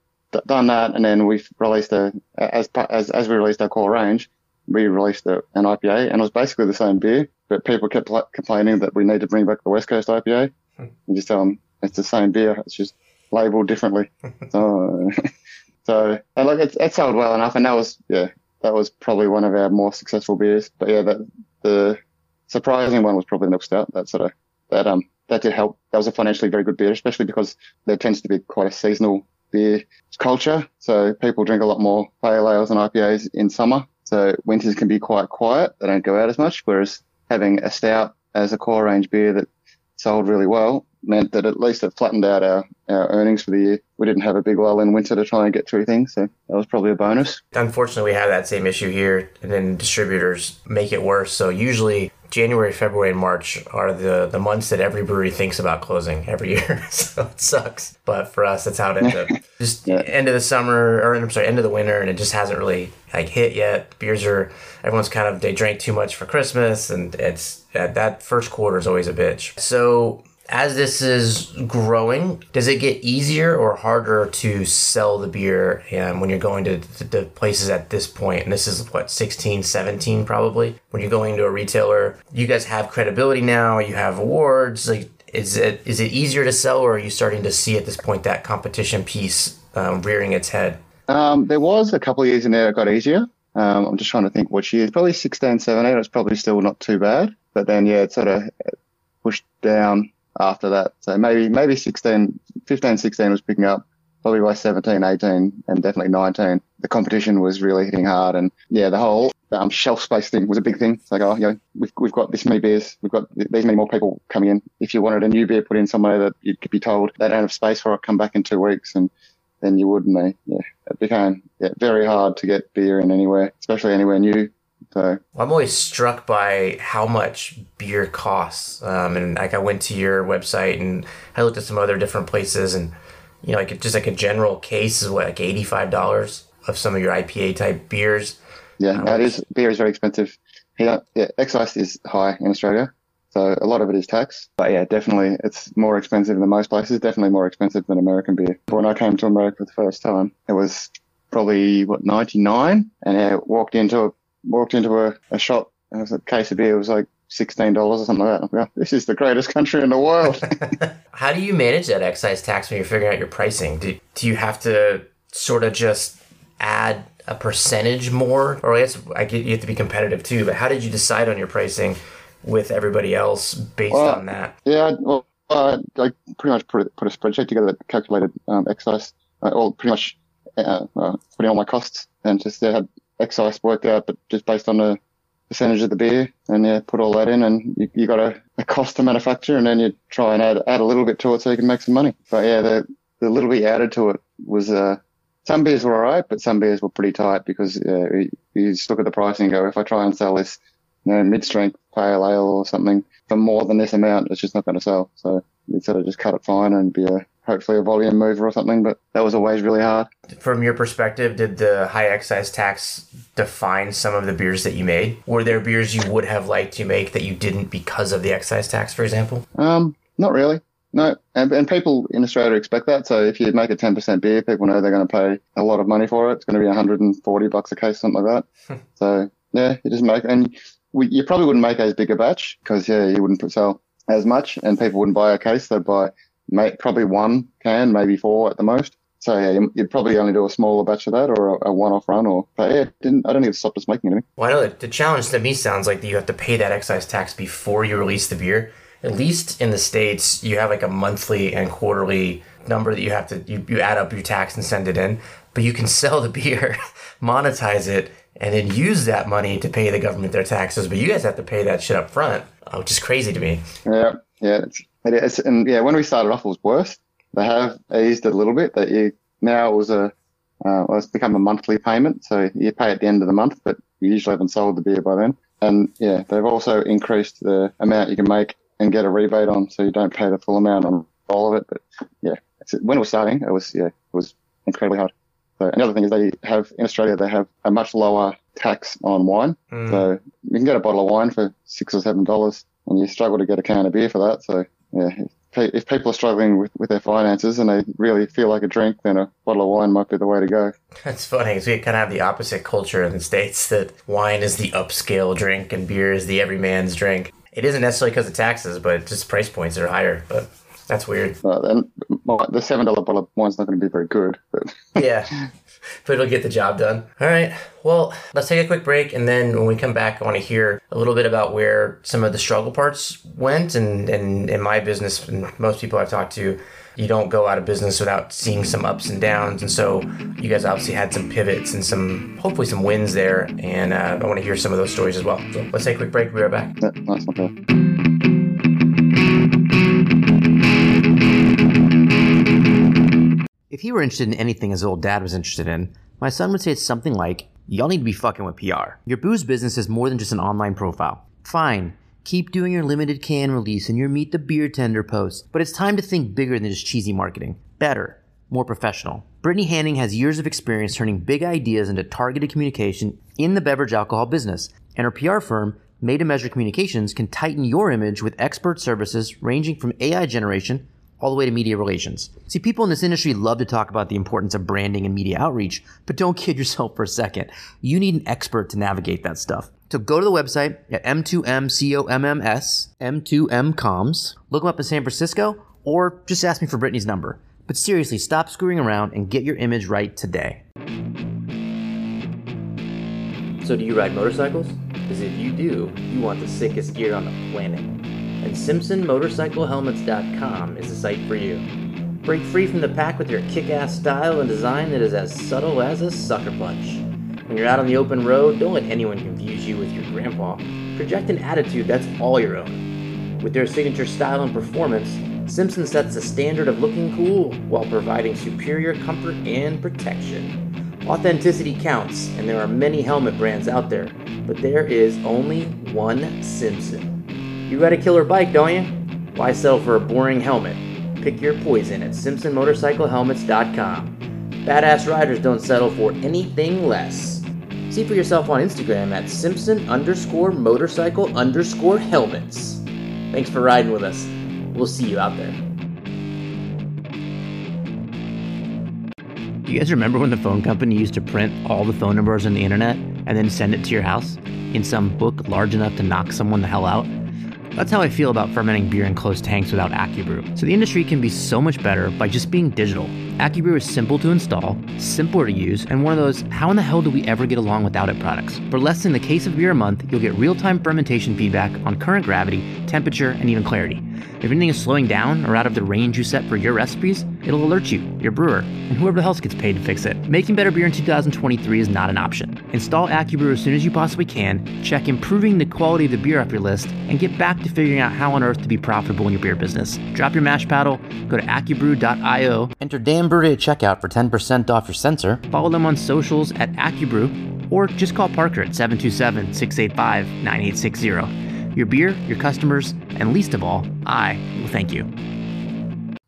done that, and then we've released a as as as we released our core range, we released a, an IPA, and it was basically the same beer, but people kept complaining that we need to bring back the West Coast IPA. Hmm. And just tell them it's the same beer, it's just labeled differently. so, so, and look, it, it sold well enough, and that was, yeah, that was probably one of our more successful beers. But yeah, that, the surprising one was probably Milk Stout. That sort of, that, um, that did help. That was a financially very good beer, especially because there tends to be quite a seasonal beer culture. So people drink a lot more pale ales and IPAs in summer so winters can be quite quiet. They don't go out as much. Whereas having a stout as a core range beer that sold really well meant that at least it flattened out our, our earnings for the year. We didn't have a big lull in winter to try and get through things, so that was probably a bonus. Unfortunately, we have that same issue here, and then distributors make it worse. So usually January, February, and March are the, the months that every brewery thinks about closing every year. so it sucks. But for us, that's how it ends up. Just yeah. end of the summer, or I'm sorry, end of the winter, and it just hasn't really like hit yet. Beers are, everyone's kind of, they drank too much for Christmas, and it's, that first quarter is always a bitch. So as this is growing, does it get easier or harder to sell the beer um, when you're going to the places at this point? And this is what, 16, 17 probably? When you're going to a retailer, you guys have credibility now, you have awards. Like, is it is it easier to sell or are you starting to see at this point that competition piece um, rearing its head? Um, there was a couple of years in there it got easier. Um, I'm just trying to think which year. Probably 16, 17. It's probably still not too bad. But then, yeah, it sort of pushed down after that. So maybe maybe 16, 15, 16 was picking up. Probably by 17, 18, and definitely 19, the competition was really hitting hard. And yeah, the whole um, shelf space thing was a big thing. It's like, oh, you know, we've, we've got this many beers. We've got these many more people coming in. If you wanted a new beer put in somewhere that you could be told they don't have space for it, come back in two weeks. And then you would. And yeah, it became yeah, very hard to get beer in anywhere, especially anywhere new. So I'm always struck by how much beer costs. Um, and like I went to your website and I looked at some other different places and you know, like just like a general case is what like eighty five dollars of some of your IPA type beers. Yeah, um, it is. Beer is very expensive. Yeah, yeah, excise is high in Australia, so a lot of it is tax. But yeah, definitely, it's more expensive than most places. Definitely more expensive than American beer. When I came to America for the first time, it was probably what ninety nine, and I walked into a walked into a, a shop and it was a case of beer. It was like sixteen dollars or something like that. this is the greatest country in the world. How do you manage that excise tax when you're figuring out your pricing? Do, do you have to sort of just add a percentage more, or I guess I get you have to be competitive too. But how did you decide on your pricing with everybody else based well, on that? Yeah, well, uh, I pretty much put put a spreadsheet together that calculated um, excise, uh, all pretty much uh, uh, putting all my costs and just yeah, had excise worked out, but just based on the percentage of the beer and yeah, put all that in and you, you got a, a, cost to manufacture and then you try and add, add a little bit to it so you can make some money. But yeah, the, the little bit added to it was, uh, some beers were alright, but some beers were pretty tight because, uh, you, you just look at the pricing and go, if I try and sell this, you know, mid-strength pale ale or something for more than this amount, it's just not going to sell. So sort of just cut it fine and be a, hopefully a volume mover or something, but that was always really hard. From your perspective, did the high excise tax define some of the beers that you made? Were there beers you would have liked to make that you didn't because of the excise tax, for example? Um, not really. No, and, and people in Australia expect that. So if you make a 10% beer, people know they're going to pay a lot of money for it. It's going to be 140 bucks a case, something like that. so yeah, you just make, and we, you probably wouldn't make as big a batch because yeah, you wouldn't sell as much and people wouldn't buy a case. They'd buy may, probably one can, maybe four at the most. So yeah, you'd probably only do a smaller batch of that or a, a one-off run, or but yeah, didn't I don't think it stopped us making anything. Well, I know the challenge to me sounds like that you have to pay that excise tax before you release the beer. At least in the states, you have like a monthly and quarterly number that you have to you, you add up your tax and send it in. But you can sell the beer, monetize it, and then use that money to pay the government their taxes. But you guys have to pay that shit up front, uh, which is crazy to me. Yeah, yeah, it's, it is, and yeah, when we started off, it was worse. They have eased it a little bit. That you now it was a uh, well, it's become a monthly payment, so you pay at the end of the month, but you usually haven't sold the beer by then. And yeah, they've also increased the amount you can make and get a rebate on, so you don't pay the full amount on all of it. But yeah, when it was starting, it was yeah, it was incredibly hard. So another thing is they have in Australia they have a much lower tax on wine. Mm. So you can get a bottle of wine for six or seven dollars, and you struggle to get a can of beer for that. So yeah, if people are struggling with, with their finances and they really feel like a drink, then a bottle of wine might be the way to go. That's funny because we kind of have the opposite culture in the States that wine is the upscale drink and beer is the everyman's drink. It isn't necessarily because of taxes, but just price points are higher. But that's weird. Uh, and the seven dollar bottle of wine's not going to be very good. But yeah, but it'll get the job done. All right. Well, let's take a quick break, and then when we come back, I want to hear a little bit about where some of the struggle parts went, and and in my business, and most people I've talked to. You don't go out of business without seeing some ups and downs, and so you guys obviously had some pivots and some, hopefully, some wins there. And uh, I want to hear some of those stories as well. So let's take a quick break. We'll be right back. Yeah. Okay. If he were interested in anything his old dad was interested in, my son would say something like, Y'all need to be fucking with PR. Your booze business is more than just an online profile. Fine, keep doing your limited can release and your meet the beer tender posts, but it's time to think bigger than just cheesy marketing. Better, more professional. Brittany Hanning has years of experience turning big ideas into targeted communication in the beverage alcohol business, and her PR firm, Made to Measure Communications, can tighten your image with expert services ranging from AI generation all the way to media relations. See, people in this industry love to talk about the importance of branding and media outreach, but don't kid yourself for a second. You need an expert to navigate that stuff. So go to the website at M2MCOMMS, M2MComs, look them up in San Francisco, or just ask me for Brittany's number. But seriously, stop screwing around and get your image right today. So, do you ride motorcycles? Because if you do, you want the sickest gear on the planet. And SimpsonMotorcycleHelmets.com is the site for you. Break free from the pack with your kick ass style and design that is as subtle as a sucker punch. When you're out on the open road, don't let anyone confuse you with your grandpa. Project an attitude that's all your own. With their signature style and performance, Simpson sets the standard of looking cool while providing superior comfort and protection. Authenticity counts, and there are many helmet brands out there, but there is only one Simpson. You got a killer bike, don't you? Why settle for a boring helmet? Pick your poison at SimpsonMotorcycleHelmets.com. Badass riders don't settle for anything less. See for yourself on Instagram at Simpson underscore motorcycle underscore helmets. Thanks for riding with us. We'll see you out there. Do you guys remember when the phone company used to print all the phone numbers on the internet and then send it to your house in some book large enough to knock someone the hell out? That's how I feel about fermenting beer in closed tanks without AccuBrew. So the industry can be so much better by just being digital. AccuBrew is simple to install, simpler to use, and one of those how in the hell do we ever get along without it products. For less than the case of beer a month, you'll get real-time fermentation feedback on current gravity, temperature, and even clarity. If anything is slowing down or out of the range you set for your recipes, it'll alert you, your brewer, and whoever else gets paid to fix it. Making better beer in 2023 is not an option. Install AccuBrew as soon as you possibly can, check improving the quality of the beer off your list, and get back to figuring out how on earth to be profitable in your beer business. Drop your mash paddle, go to accubrew.io, enter Dan Brewery at checkout for 10% off your sensor, follow them on socials at AccuBrew, or just call Parker at 727 685 9860. Your beer, your customers, and least of all, I will thank you.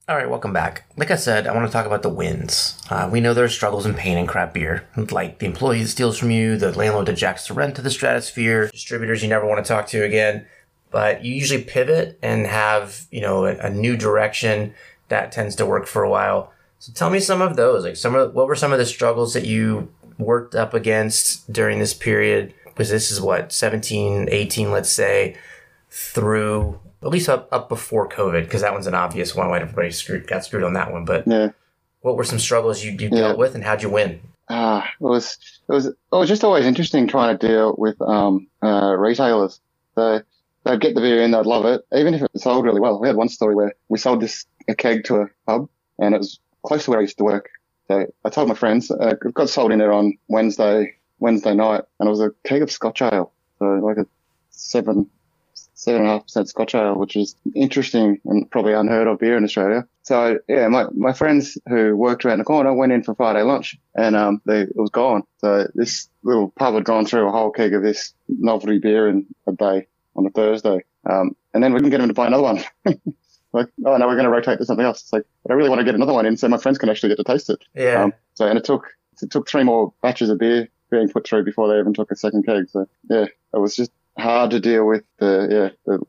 All right, welcome back. Like I said, I want to talk about the wins. Uh, we know there are struggles and pain in craft beer, like the employee that steals from you, the landlord that jacks the rent to the stratosphere, distributors you never want to talk to again. But you usually pivot and have, you know, a, a new direction that tends to work for a while. So tell me some of those. Like some of what were some of the struggles that you worked up against during this period? because this is what 17, 18, let's say, through at least up, up before COVID, because that one's an obvious one. Why everybody screwed, got screwed on that one. But Yeah. what were some struggles you, you Yeah. dealt with, and how'd you win? Ah, it was it was it was just always interesting trying to deal with um uh retailers. So they'd get the beer in, they'd love it, even if it sold really well. We had one story where we sold this a keg to a pub, and it was close to where I used to work. So I told my friends, uh, got sold in there on Wednesday Wednesday night, and it was a keg of Scotch ale, so like a seven seven and a half percent Scotch ale, which is interesting and probably unheard of beer in Australia. So yeah, my, my friends who worked around the corner went in for Friday lunch and um they it was gone. So this little pub had gone through a whole keg of this novelty beer in a day on a Thursday. Um and then we couldn't get them to buy another one. like, oh no, we're gonna rotate to something else. It's like, but I really want to get another one in so my friends can actually get to taste it. Yeah. Um, so and it took it took three more batches of beer being put through before they even took a second keg. So yeah, it was just hard to deal with the yeah the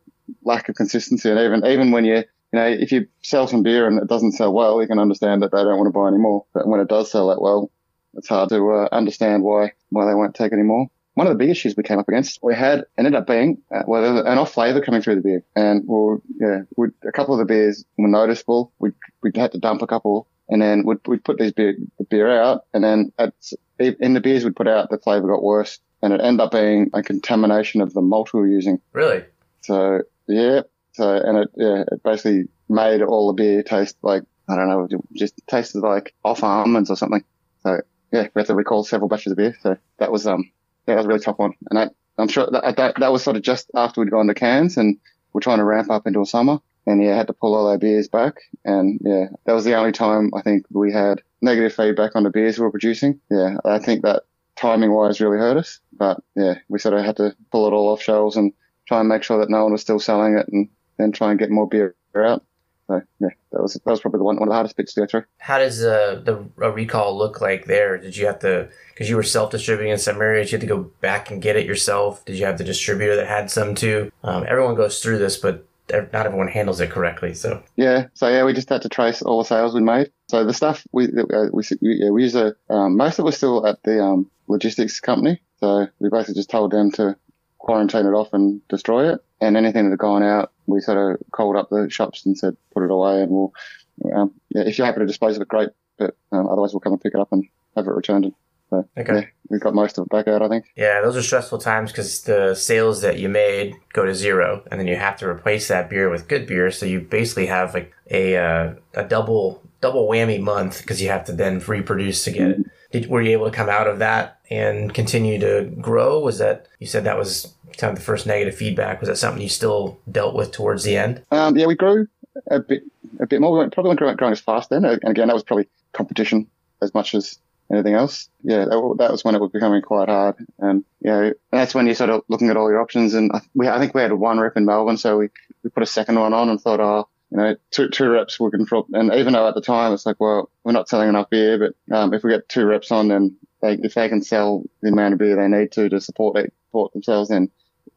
lack of consistency and even even when you you know if you sell some beer and it doesn't sell well, you can understand that they don't want to buy any more. But when it does sell that well, it's hard to uh, understand why why they won't take any more. One of the big issues we came up against, we had ended up being uh, well, there was an off flavour coming through the beer, and well, yeah, a couple of the beers were noticeable. We we had to dump a couple, and then we'd we'd put these beer the beer out, and then at, in the beers we'd put out, the flavour got worse, and it ended up being a contamination of the malt we were using. Really? So yeah, so and it yeah, it basically made all the beer taste like I don't know, just tasted like off almonds or something. So yeah, we had to recall several batches of beer. So that was um that was a really tough one. And I, I'm sure that, that that was sort of just after we'd gone to cans and we're trying to ramp up into a summer. And yeah, had to pull all our beers back. And yeah, that was the only time I think we had negative feedback on the beers we were producing. Yeah, I think that timing wise really hurt us. But yeah, we sort of had to pull it all off shelves and try and make sure that no one was still selling it and then try and get more beer out. So yeah, that was that was probably the one one of the hardest bits to go through. How does uh, the a recall look like there? Did you have to because you were self distributing in some areas? You had to go back and get it yourself. Did you have the distributor that had some too? Um, everyone goes through this, but not everyone handles it correctly. So Yeah, so yeah, we just had to trace all the sales we made. So the stuff we uh, we we, yeah, we use a um, most of it was still at the um, logistics company. So we basically just told them to quarantine it off and destroy it, and anything that had gone out, we sort of called up the shops and said put it away, and we'll um, yeah, if you're happy to dispose of it, great, but um, otherwise we'll come and pick it up and have it returned and So, okay. Yeah, we got most of it back out, I think. Yeah, those are stressful times because the sales that you made go to zero, and then you have to replace that beer with good beer. So you basically have like a uh, a double double whammy month because you have to then reproduce to get it. Did, were you able to come out of that and continue to grow? Was that you said that was kind of the first negative feedback? Was that something you still dealt with towards the end? Um, yeah, we grew a bit a bit more. We probably weren't growing as fast then, and again, that was probably competition as much as anything else. Yeah, that, that was when it was becoming quite hard. And yeah, that's when you're sort of looking at all your options. And I, we, I think we had one rep in Melbourne, so we, we put a second one on and thought, oh, you know, two, two reps we can. And even though at the time it's like, well, we're not selling enough beer, but um, if we get two reps on, then they, if they can sell the amount of beer they need to to support support themselves, then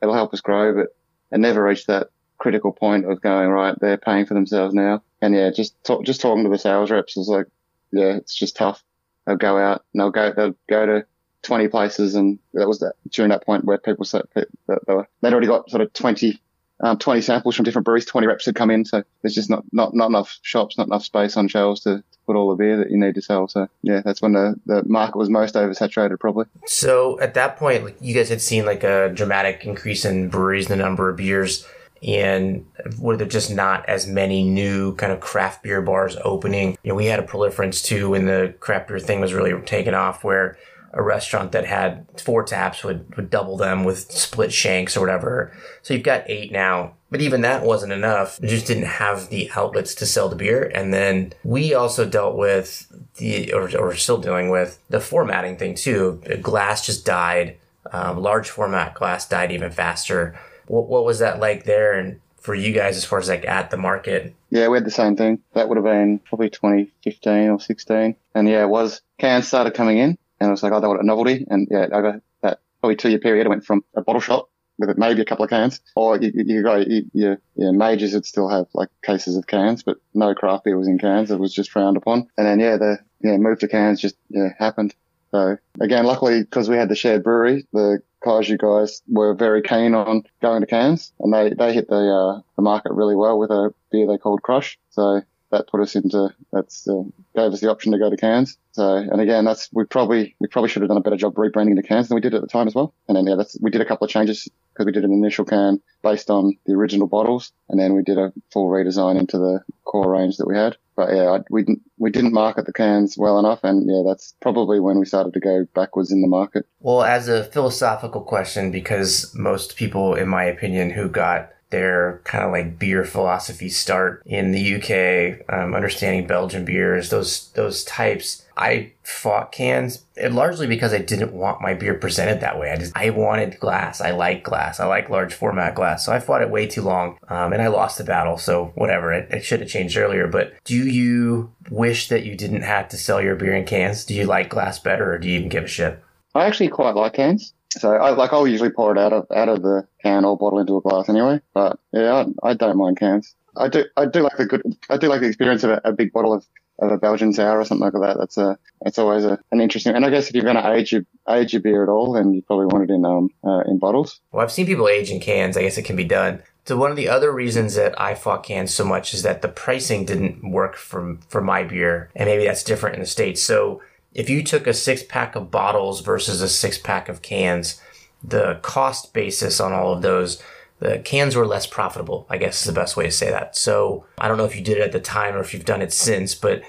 it'll help us grow. But it never reached that critical point of going right. They're paying for themselves now. And yeah, just talk, just talking to the sales reps is like, yeah, it's just tough they'll go out and they'll go they'll go to 20 places and that was that during that point where people said that they they'd already got sort of 20 um, 20 samples from different breweries 20 reps had come in so there's just not not, not enough shops not enough space on shelves to, to put all the beer that you need to sell so yeah that's when the, the market was most oversaturated probably so at that point like, you guys had seen like a dramatic increase in breweries the number of beers and were there just not as many new kind of craft beer bars opening? You know, we had a proliferance too when the craft beer thing was really taken off, where a restaurant that had four taps would, would double them with split shanks or whatever. So you've got eight now, but even that wasn't enough. Just didn't have the outlets to sell the beer. And then we also dealt with the, or, or still dealing with the formatting thing too. Glass just died. Um, large format glass died even faster. What, what was that like there and for you guys as far as like at the market? Yeah, we had the same thing. That would have been probably 2015 or 16. And yeah, it was cans started coming in and I was like, oh, that was a novelty. And yeah, over that probably two year period, I went from a bottle shop with maybe a couple of cans, or you, you go, you, you, yeah, majors would still have like cases of cans, but no craft beer was in cans. It was just frowned upon. And then yeah, the yeah move to cans just yeah happened. So again, luckily because we had the shared brewery, the Kaiju guys were very keen on going to cans, and they, they hit the uh, the market really well with a beer they called Krush. So that put us into that's uh, gave us the option to go to cans. So and again, that's we probably we probably should have done a better job rebranding the cans than we did at the time as well. And then yeah, that's we did a couple of changes because we did an initial can based on the original bottles, and then we did a full redesign into the core range that we had. But yeah, I, we didn't we didn't market the cans well enough, and yeah, that's probably when we started to go backwards in the market. Well, as a philosophical question, because most people, in my opinion, who got their kind of like beer philosophy start in the UK, um, understanding Belgian beers, those those types. I fought cans largely because I didn't want my beer presented that way. I just I wanted glass. I like glass. I like large format glass. So I fought it way too long, um, and I lost the battle. So whatever. It, it should have changed earlier. But do you wish that you didn't have to sell your beer in cans? Do you like glass better, or do you even give a shit? I actually quite like cans. So I like I'll usually pour it out of out of the can or bottle into a glass anyway. But yeah, I, I don't mind cans. I do I do like the good I do like the experience of a, a big bottle of, of a Belgian sour or something like that. That's a that's always a, an interesting. And I guess if you're going to age your age your beer at all, then you probably want it in um uh, in bottles. Well, I've seen people age in cans. I guess it can be done. So one of the other reasons that I fought cans so much is that the pricing didn't work for for my beer, and maybe that's different in the states. So if you took a six pack of bottles versus a six pack of cans, the cost basis on all of those, the cans were less profitable, I guess is the best way to say that. So I don't know if you did it at the time or if you've done it since, but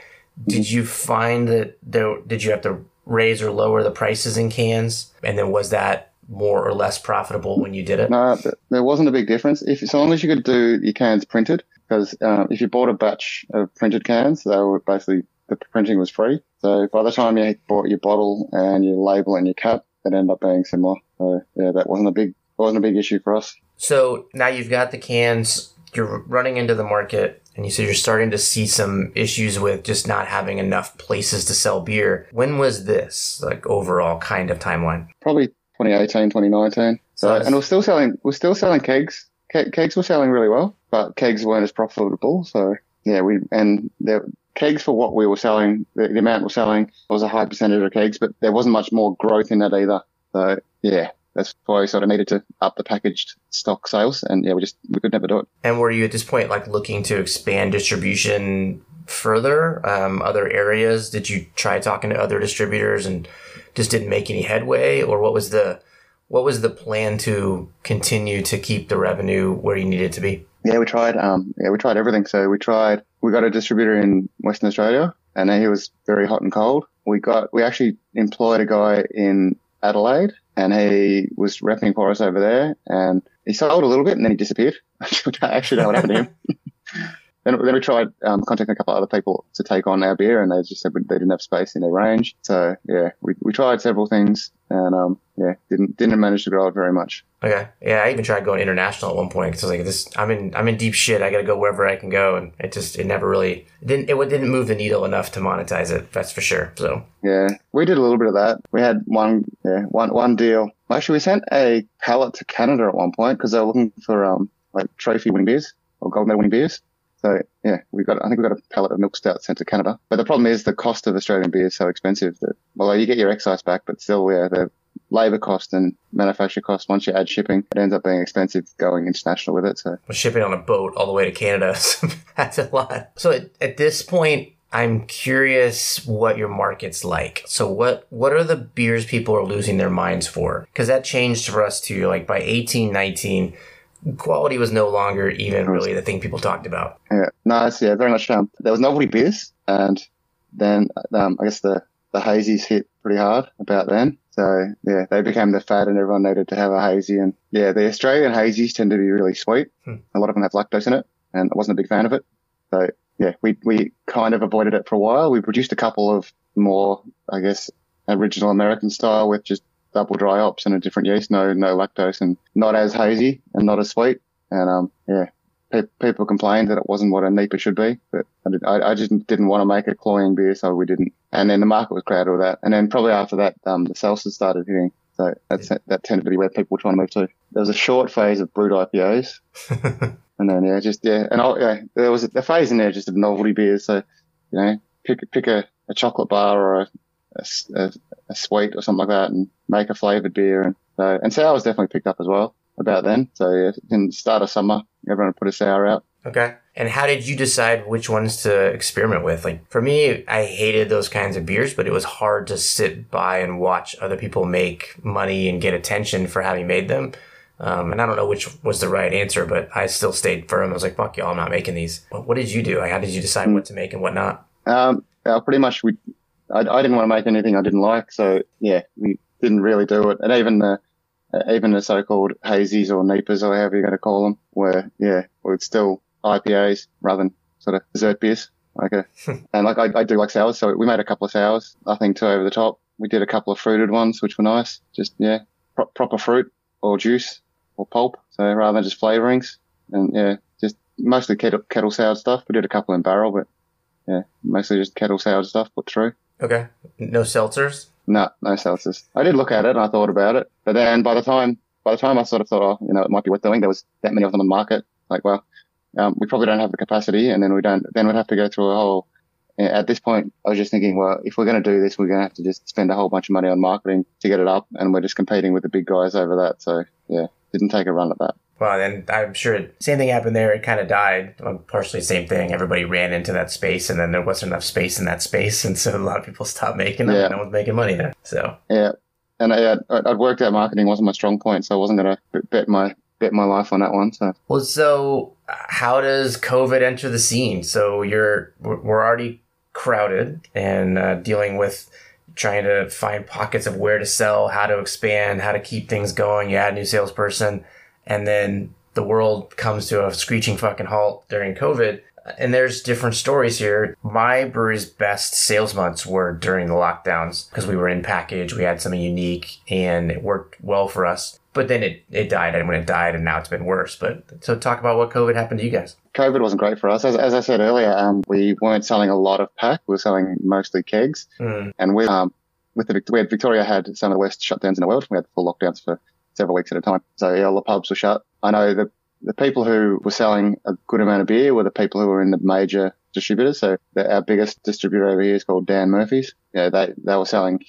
did you find that there, did you have to raise or lower the prices in cans? And then was that more or less profitable when you did it? No, there wasn't a big difference. If so long as you could do your cans printed, because um, if you bought a batch of printed cans, they were basically the printing was free. So by the time you bought your bottle and your label and your cap, it ended up being similar. So yeah, that wasn't a big wasn't a big issue for us. So now you've got the cans. You're running into the market, and you said you're starting to see some issues with just not having enough places to sell beer. When was this, like overall kind of timeline? Probably 2018, 2019. So, and we're still selling. We're still selling kegs. Ke- kegs were selling really well, but kegs weren't as profitable. So yeah, we and there kegs for what we were selling, the, the amount we're selling was a high percentage of kegs, but there wasn't much more growth in that either. So yeah, that's why we sort of needed to up the packaged stock sales, and yeah, we just we could never do it. And were you at this point like looking to expand distribution further? Um, other areas? Did you try talking to other distributors and just didn't make any headway, or what was the what was the plan to continue to keep the revenue where you needed to be? Yeah, we tried. Um, yeah, we tried everything. So we tried. We got a distributor in Western Australia, and he was very hot and cold. We got. We actually employed a guy in Adelaide, and he was repping for us over there, and he sold a little bit, and then he disappeared. I actually don't know what happened to him. Then, then we tried um, contacting a couple of other people to take on our beer, and they just said they didn't have space in their range. So yeah, we, we tried several things, and um, yeah, didn't didn't manage to grow it very much. Okay, yeah, I even tried going international at one point because I was like, this, I'm in I'm in deep shit. I got to go wherever I can go, and it just it never really it didn't it didn't move the needle enough to monetize it. That's for sure. So yeah, we did a little bit of that. We had one yeah one one deal. Actually, we sent a pallet to Canada at one point because they were looking for um like trophy winning beers or gold medal winning beers. So yeah, we got I think we've got a pallet of milk stout sent to Canada. But the problem is the cost of Australian beer is so expensive that well you get your excise back, but still yeah the labour cost and manufacture cost once you add shipping, it ends up being expensive going international with it. So well, shipping on a boat all the way to Canada, that's a lot. So at, at this point. I'm curious what your market's like. So what what are the beers people are losing their minds for? Because that changed for us too. Like by 18, 19, quality was no longer even really the thing people talked about. Yeah, no, it's, yeah, very much. Um, there was novelty beers, and then um, I guess the the hazies hit pretty hard about then. So yeah, they became the fad, and everyone needed to have a hazy. And yeah, the Australian hazies tend to be really sweet. Hmm. A lot of them have lactose in it, and I wasn't a big fan of it. So yeah, we we kind of avoided it for a while. We produced a couple of more, I guess, original American style with just double dry hops and a different yeast, no no lactose, and not as hazy and not as sweet. And um, yeah, pe- people complained that it wasn't what a NEIPA should be, but I, did, I, I, just didn't want to make a cloying beer, so we didn't. And then the market was crowded with that. And then probably after that, um, the seltzers started hitting. So that's, that tended to be where people were trying to move to. There was a short phase of brut IPAs. and then, yeah, just, yeah. And I, yeah, there was a, phase in there just of novelty beers. So, you know, pick, pick a, a chocolate bar or a, a, a, sweet or something like that and make a flavored beer. And so, and sours definitely picked up as well about then. So yeah, in the start of summer, everyone put a sour out. Okay. And how did you decide which ones to experiment with? Like for me, I hated those kinds of beers, but it was hard to sit by and watch other people make money and get attention for having made them. Um, and I don't know which was the right answer, but I still stayed firm. I was like, fuck y'all, I'm not making these. But what did you do? How did you decide mm. what to make and what not? Um, uh, pretty much we I, I didn't want to make anything I didn't like. So yeah, we didn't really do it. And even the, even the so-called hazies or NEIPAs or however you're going to call them were, yeah, were still IPAs rather than sort of dessert beers. Like a, hmm. and like I, I do like sours. So we made a couple of sours, nothing too over the top. We did a couple of fruited ones, which were nice. Just, yeah, pro- proper fruit or juice or pulp. So rather than just flavorings and yeah, just mostly kettle, kettle soured stuff. We did a couple in barrel, but yeah, mostly just kettle soured stuff put through. Okay. No seltzers? No, no seltzers. I did look at it and I thought about it, but then by the time by the time I sort of thought, oh, you know, it might be worth doing, there was that many of them on the market. Like, well, um, we probably don't have the capacity, and then we don't. Then we'd have to go through a whole. At this point, I was just thinking, well, if we're going to do this, we're going to have to just spend a whole bunch of money on marketing to get it up, and we're just competing with the big guys over that. So yeah, didn't take a run at that. Well, and I'm sure the same thing happened there. It kind of died. Well, partially same thing. Everybody ran into that space, and then there wasn't enough space in that space, and so a lot of people stopped making them. Yeah. no one's making money there. So yeah, and I had, I'd worked out marketing wasn't my strong point, so I wasn't gonna bet my bet my life on that one. So well, so how does COVID enter the scene? So you're we're already crowded and uh, dealing with trying to find pockets of where to sell, how to expand, how to keep things going. You add a new salesperson and then the world comes to a screeching fucking halt during COVID. And there's different stories here. My brewery's best sales months were during the lockdowns because we were in package, we had something unique, and it worked well for us. But then it, it died, and when it died, and now it's been worse. But so talk about what COVID happened to you guys. COVID wasn't great for us. As, as I said earlier, um, we weren't selling a lot of pack. We were selling mostly kegs. Mm. And we, um, with the, we had Victoria had some of the worst shutdowns in the world. We had full lockdowns for several weeks at a time. So yeah, all the pubs were shut. I know the the people who were selling a good amount of beer were the people who were in the major distributors. So the, our biggest distributor over here is called Dan Murphy's. Yeah, they they were selling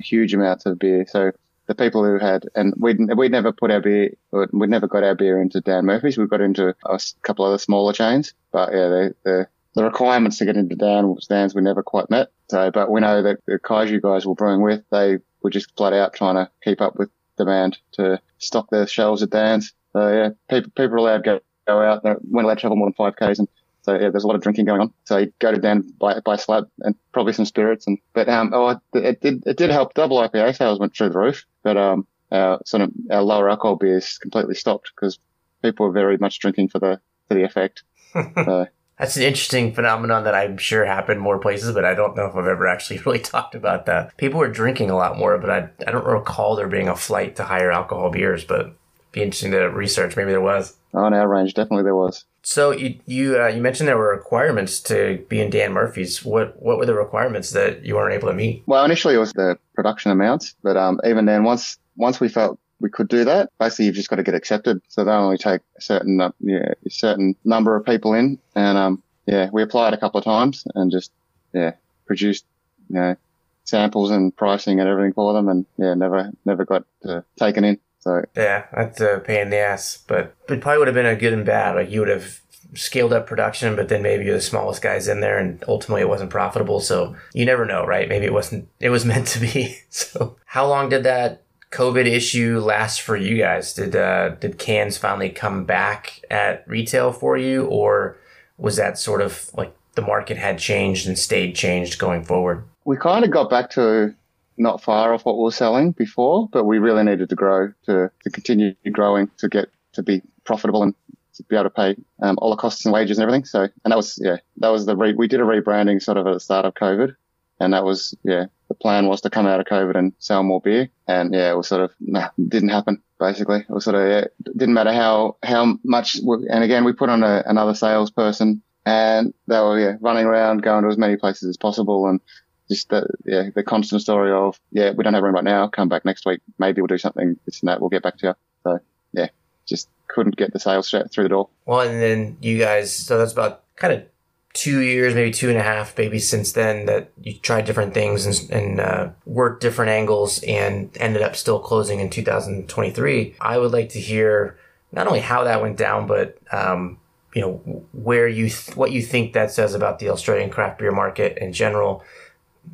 huge amounts of beer. So the people who had, and we'd, we'd never put our beer, we'd never got our beer into Dan Murphy's. We got into a couple of the smaller chains, but yeah, the, the, the requirements to get into Dan stands we never quite met. So, but we know that the Kaiju guys we're brewing with, they were just flat out trying to keep up with demand to stock their shelves at Dan's. So yeah, people, people are allowed to go, go out. They weren't allowed to travel more than five Ks and so yeah, there's a lot of drinking going on. So you go to Dan buy buy slab and probably some spirits and but um oh it did it did help double IPA sales went through the roof. But um our sort of our lower alcohol beers completely stopped because people were very much drinking for the for the effect. so, That's an interesting phenomenon that I'm sure happened more places, but I don't know if I've ever actually really talked about that. People were drinking a lot more, but I, I don't recall there being a flight to higher alcohol beers, but be interesting to research. Maybe there was. On our range, definitely there was. So you you uh, you mentioned there were requirements to be in Dan Murphy's. What what were the requirements that you weren't able to meet? Well, initially it was the production amounts, but um, even then, once once we felt we could do that, basically you've just got to get accepted. So they only take a certain uh, yeah, a certain number of people in, and um, yeah, we applied a couple of times and just yeah produced you know samples and pricing and everything for them, and yeah, never never got uh, taken in. So Yeah, that's a pain in the ass, but it probably would have been a good and bad. Like you would have scaled up production, but then maybe you're the smallest guys in there, and ultimately it wasn't profitable. So you never know, right? Maybe it wasn't. It was meant to be. So how long did that COVID issue last for you guys? Did uh, did cans finally come back at retail for you, or was that sort of like the market had changed and stayed changed going forward? we kind of got back to not far off what we were selling before, but we really needed to grow to, to continue growing to get to be profitable and to be able to pay um, all the costs and wages and everything. So, and that was, yeah, that was the, re- we did a rebranding sort of at the start of COVID. And that was, yeah, the plan was to come out of COVID and sell more beer. And yeah, it was sort of, nah, didn't happen basically. It was sort of, yeah, didn't matter how, how much, and again, we put on a, another salesperson and they were, yeah, running around, going to as many places as possible. And just the, yeah, the constant story of, yeah, we don't have room right now. Come back next week. Maybe we'll do something. This and that. We'll get back to you. So yeah, just couldn't get the sales through the door. Well, and then you guys, so that's about kind of two years, maybe two and a half, maybe since then that you tried different things and, and uh, worked different angles and ended up still closing in 2023. I would like to hear not only how that went down, but um, you know where you th- what you think that says about the Australian craft beer market in general.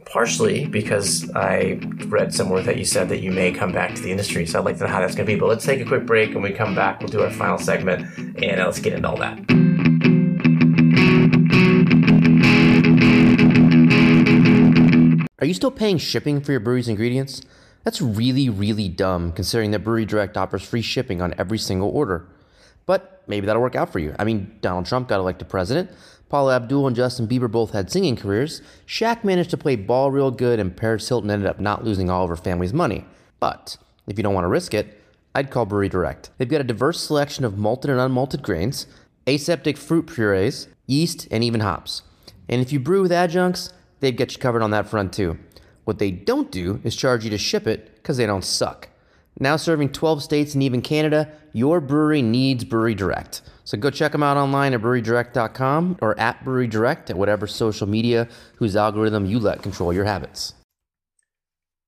Partially because I read somewhere that you said that you may come back to the industry, so I'd like to know how that's going to be. But let's take a quick break, and we come back, we'll do our final segment, and let's get into all that. Are you still paying shipping for your brewery's ingredients? That's really, really dumb considering that Brewery Direct offers free shipping on every single order. But maybe that'll work out for you. I mean, Donald Trump got elected president, Paula Abdul and Justin Bieber both had singing careers, Shaq managed to play ball real good, and Paris Hilton ended up not losing all of her family's money. But if you don't want to risk it, I'd call Brewery Direct. They've got a diverse selection of malted and unmalted grains, aseptic fruit purees, yeast, and even hops. And if you brew with adjuncts, they've got you covered on that front too. What they don't do is charge you to ship it because they don't suck. Now serving 12 states and even Canada, your brewery needs Brewery Direct. So go check them out online at brewerydirect.com or at Brewery Direct at whatever social media whose algorithm you let control your habits.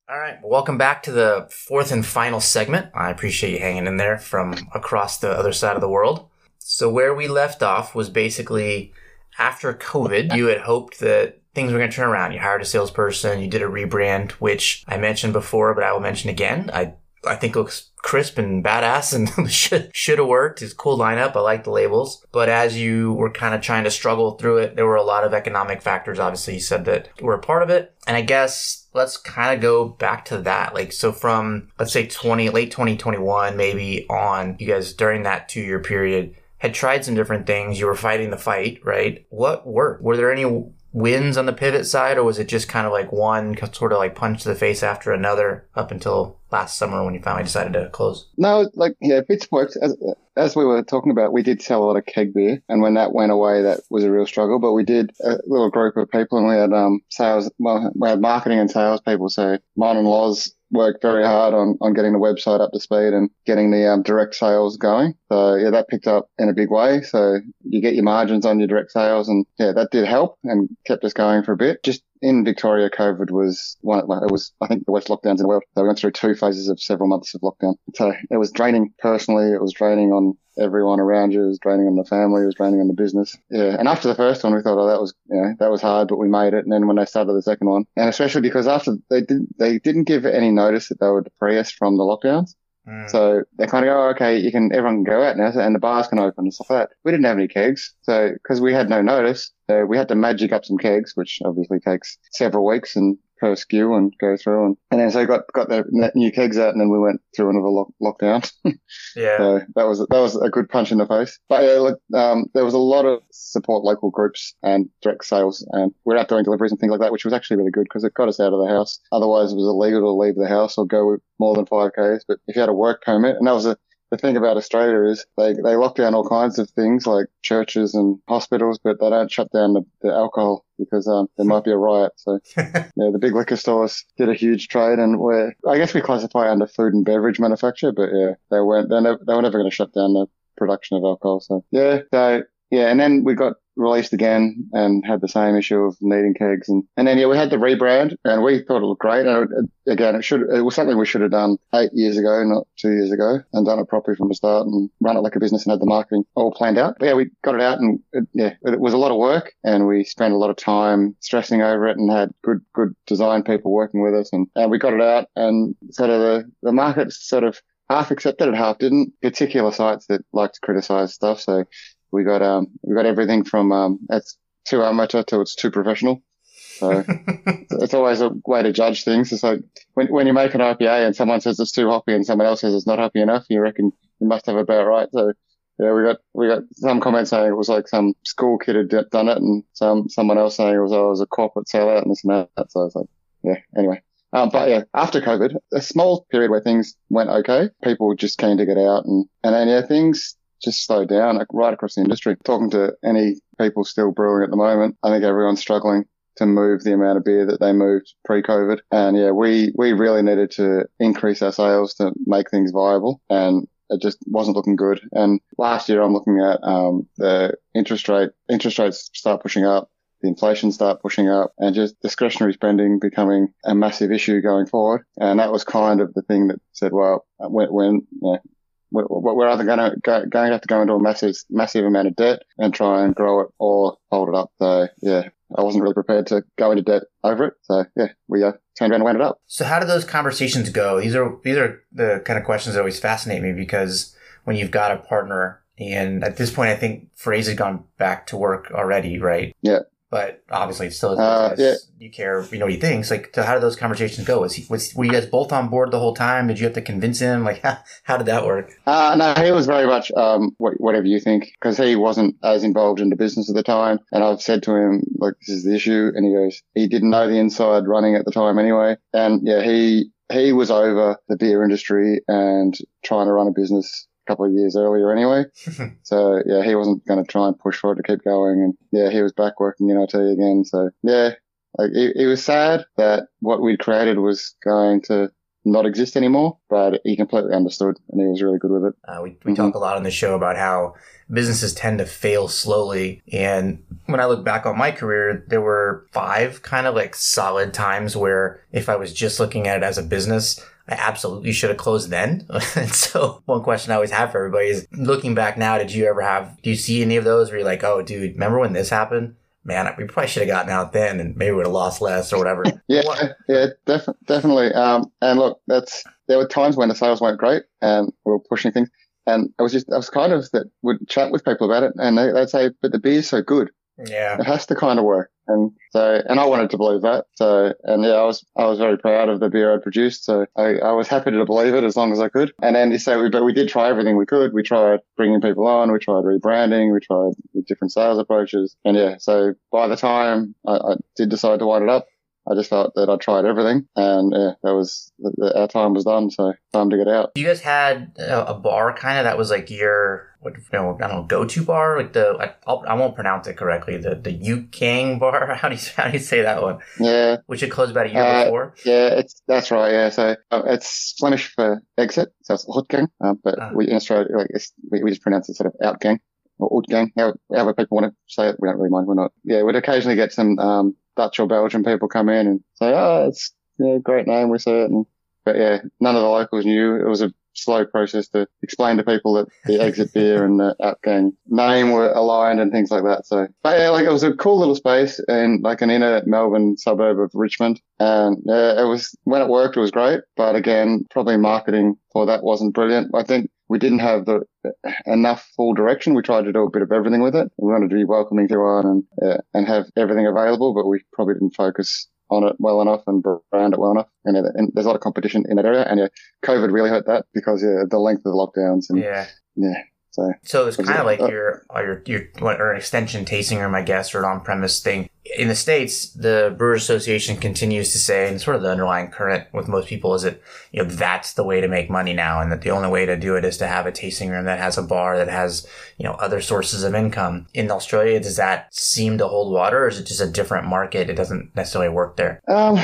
All right, welcome back to the fourth and final segment. I appreciate you hanging in there from across the other side of the world. So, where we left off was basically after COVID, you had hoped that things were going to turn around. You hired a salesperson, you did a rebrand, which I mentioned before, but I will mention again. I I think looks crisp and badass and should should have worked. It's cool lineup. I like the labels. But as you were kind of trying to struggle through it, there were a lot of economic factors. Obviously, you said that were a part of it. And I guess let's kind of go back to that. Like so from let's say 20 late 2021 maybe on, you guys during that 2 year period had tried some different things. You were fighting the fight, right? What worked? Were there any wins on the pivot side, or was it just kind of like one sort of like punch to the face after another up until last summer when you finally decided to close? No, like yeah, worked. As, as we were talking about, we did sell a lot of keg beer, and when that went away, that was a real struggle. But we did a little group of people, and we had um sales, well, we had marketing and sales people. So mine and Loz worked very hard on, on getting the website up to speed and getting the um, direct sales going. So yeah, that picked up in a big way. So you get your margins on your direct sales and yeah, that did help and kept us going for a bit. Just in Victoria, COVID was one. It was I think the worst lockdowns in the world. So we went through two phases of several months of lockdown. So it was draining personally. It was draining on everyone around you. It was draining on the family. It was draining on the business. Yeah. And after the first one, we thought, oh, that was, you know, that was hard, but we made it. And then when they started the second one, and especially because after they didn't, they didn't give any notice that they were depressed from the lockdowns. Mm. So they kind of go, oh, okay, you can, everyone can go out now and the bars can open and stuff like that. We didn't have any kegs. So, cause we had no notice, so we had to magic up some kegs, which obviously takes several weeks and per SKU and go through. And, and then so got, got the new kegs out and then we went through another lock, lockdown. yeah. So that was, that was a good punch in the face. But yeah, look, um, there was a lot of support local groups and direct sales and we're out doing deliveries and things like that, which was actually really good because it got us out of the house. Otherwise it was illegal to leave the house or go more than five Ks. But if you had a work permit and that was a, the thing about Australia is they, they lock down all kinds of things like churches and hospitals, but they don't shut down the, the alcohol because um, there might be a riot. So yeah, the big liquor stores did a huge trade, and we're I guess we classify under food and beverage manufacture, but yeah, they weren't they they were never going to shut down the production of alcohol. So yeah, so yeah, and then we got released again and had the same issue of needing kegs. And, and then, yeah, we had the rebrand and we thought it looked great. And it, again, it should, it was something we should have done eight years ago, not two years ago and done it properly from the start and run it like a business and had the marketing all planned out. But yeah, we got it out and it, yeah, it was a lot of work and we spent a lot of time stressing over it and had good, good design people working with us. And, and we got it out and sort of the, the market sort of half accepted it, half didn't. Particular sites that like to criticize stuff. So we got um we got everything from um it's too amateur to it's too professional. So it's always a way to judge things. It's like when when you make an IPA and someone says it's too hoppy and someone else says it's not hoppy enough, you reckon you must have about right. So yeah, we got we got some comments saying it was like some school kid had done it, and some someone else saying it was oh, it was a corporate sellout and this and that. So it's like yeah. Anyway, um, but yeah, after COVID, a small period where things went okay, people were just keen to get out and and then yeah, things just slowed down right across the industry. Talking to any people still brewing at the moment, I think everyone's struggling to move the amount of beer that they moved pre-COVID. And yeah, we, we really needed to increase our sales to make things viable. And it just wasn't looking good. And last year I'm looking at, um, the interest rate, interest rates start pushing up. The inflation start pushing up and just discretionary spending becoming a massive issue going forward. And that was kind of the thing that said, well, when, when we're, we're either going to go, going to have to go into a massive massive amount of debt and try and grow it or hold it up. So yeah, I wasn't really prepared to go into debt over it. So yeah, we uh, turned around and went it up. So how do those conversations go? These are these are the kind of questions that always fascinate me because when you've got a partner and at this point, I think Frase has gone back to work already, right? Yeah but obviously it's still uh, yeah. you care, you know what he thinks. Like, so how did those conversations go? Was he, was, were you guys both on board the whole time? Did you have to convince him? Like, how, how did that work? Uh, no, he was very much, um, whatever you think, because he wasn't as involved in the business at the time. And I've said to him, like, this is the issue. And he goes, he didn't know the inside running at the time anyway. And yeah, he, he was over the beer industry and trying to run a business couple of years earlier anyway. so yeah, he wasn't going to try and push for it to keep going. And yeah, he was back working in IT again. So yeah, like it, it was sad that what we'd created was going to not exist anymore, but he completely understood and he was really good with it. Uh, we we mm-hmm. talk a lot on the show about how businesses tend to fail slowly. And when I look back on my career, there were five kind of like solid times where if I was just looking at it as a business, I absolutely should have closed then. and so one question I always have for everybody is looking back now, did you ever have, do you see any of those where you're like, oh, dude, remember when this happened? Man, we probably should have gotten out then and maybe we would have lost less or whatever. yeah, yeah, def- definitely. Um, and look, that's, there were times when the sales weren't great and we were pushing things. And I was just, I was kind of that would chat with people about it and they, they'd say, but the beer's so good. Yeah. It has to kind of work. And so, and I wanted to believe that. So, and yeah, I was, I was very proud of the beer I'd produced. So I, I was happy to believe it as long as I could. And then so we, but we did try everything we could. We tried bringing people on. We tried rebranding. We tried different sales approaches. And yeah, so by the time I, I did decide to wind it up, I just felt that I tried everything, and yeah, that was our time was done. So time to get out. You guys had a bar kind of that was like your what you know I don't know go to bar like the I, I'll, I will not pronounce it correctly the the Ukang bar how do you how do you say that one? Yeah, which had closed about a year uh, before. Yeah, it's that's right. Yeah, so uh, it's Flemish for exit, so it's Uitgang, uh, but uh, we in Australia like we, we just pronounce it sort of Outgang or Gang, however people want to say it. We don't really mind. We're not. Yeah, we'd occasionally get some um, Dutch or Belgian people come in and say, "Oh, it's yeah, great name." We say it, and, but yeah, none of the locals knew. It was a slow process to explain to people that the exit beer and the Out Gang name were aligned and things like that. So, but yeah, like it was a cool little space in like an inner Melbourne suburb of Richmond. And uh, it was, when it worked, it was great. But again, probably marketing for that wasn't brilliant. I think we didn't have the enough full direction. We tried to do a bit of everything with it. We wanted to be welcoming to everyone and, uh, and have everything available, but we probably didn't focus on it well enough and brand it well enough. And, and, there's a lot of competition in that area. And yeah, COVID really hurt that because yeah, the length of the lockdowns and yeah, yeah. So, so it's kind of like uh, your, your, your, or an extension tasting room, I guess, or an on-premise thing. In the States, the Brewers Association continues to say, and sort of the underlying current with most people is that, you know, that's the way to make money now. And that the only way to do it is to have a tasting room that has a bar that has, you know, other sources of income. In Australia, does that seem to hold water or is it just a different market? It doesn't necessarily work there. Um,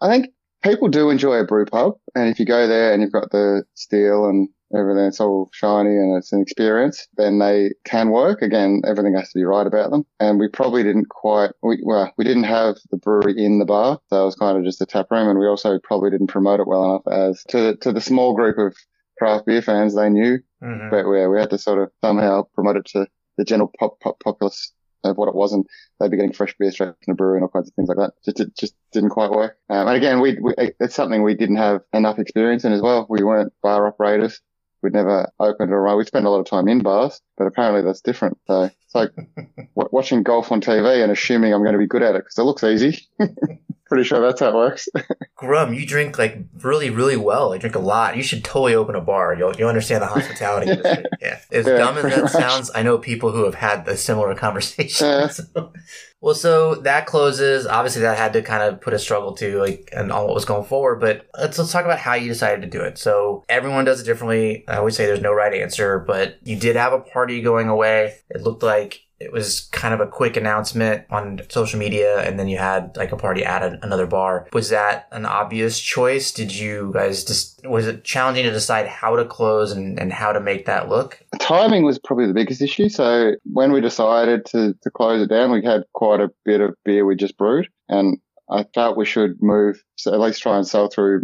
I think people do enjoy a brew pub. And if you go there and you've got the steel and everything's all shiny and it's an experience, then they can work. Again, everything has to be right about them. And we probably didn't quite, we, well, we didn't have the brewery in the bar. So it was kind of just a tap room. And we also probably didn't promote it well enough as to, to the small group of craft beer fans they knew. Mm-hmm. But we, we had to sort of somehow promote it to the general pop, pop populace of what it was, and they'd be getting fresh beer straight from the brewery and all kinds of things like that. Just it just didn't quite work. Um, and again, we, we, it's something we didn't have enough experience in as well. We weren't bar operators. We'd never opened a We spend a lot of time in bars, but apparently that's different. So it's like w- watching golf on TV and assuming I'm going to be good at it because it looks easy. Pretty sure that's how it works. Grum, you drink like really, really well. You drink a lot. You should totally open a bar. You'll, you'll understand the hospitality industry. Yeah. As yeah, dumb as that much. sounds, I know people who have had a similar conversation. Yeah. So. Well, so that closes. Obviously, that had to kind of put a struggle to like and all what was going forward. But let's let's talk about how you decided to do it. So everyone does it differently. I always say there's no right answer, but you did have a party going away. It looked like it was kind of a quick announcement on social media and then you had like a party at another bar. Was that an obvious choice? Did you guys just was it challenging to decide how to close and, and how to make that look? Timing was probably the biggest issue. So when we decided to, to close it down we had quite a bit of beer we just brewed and i felt we should move so at least try and sell through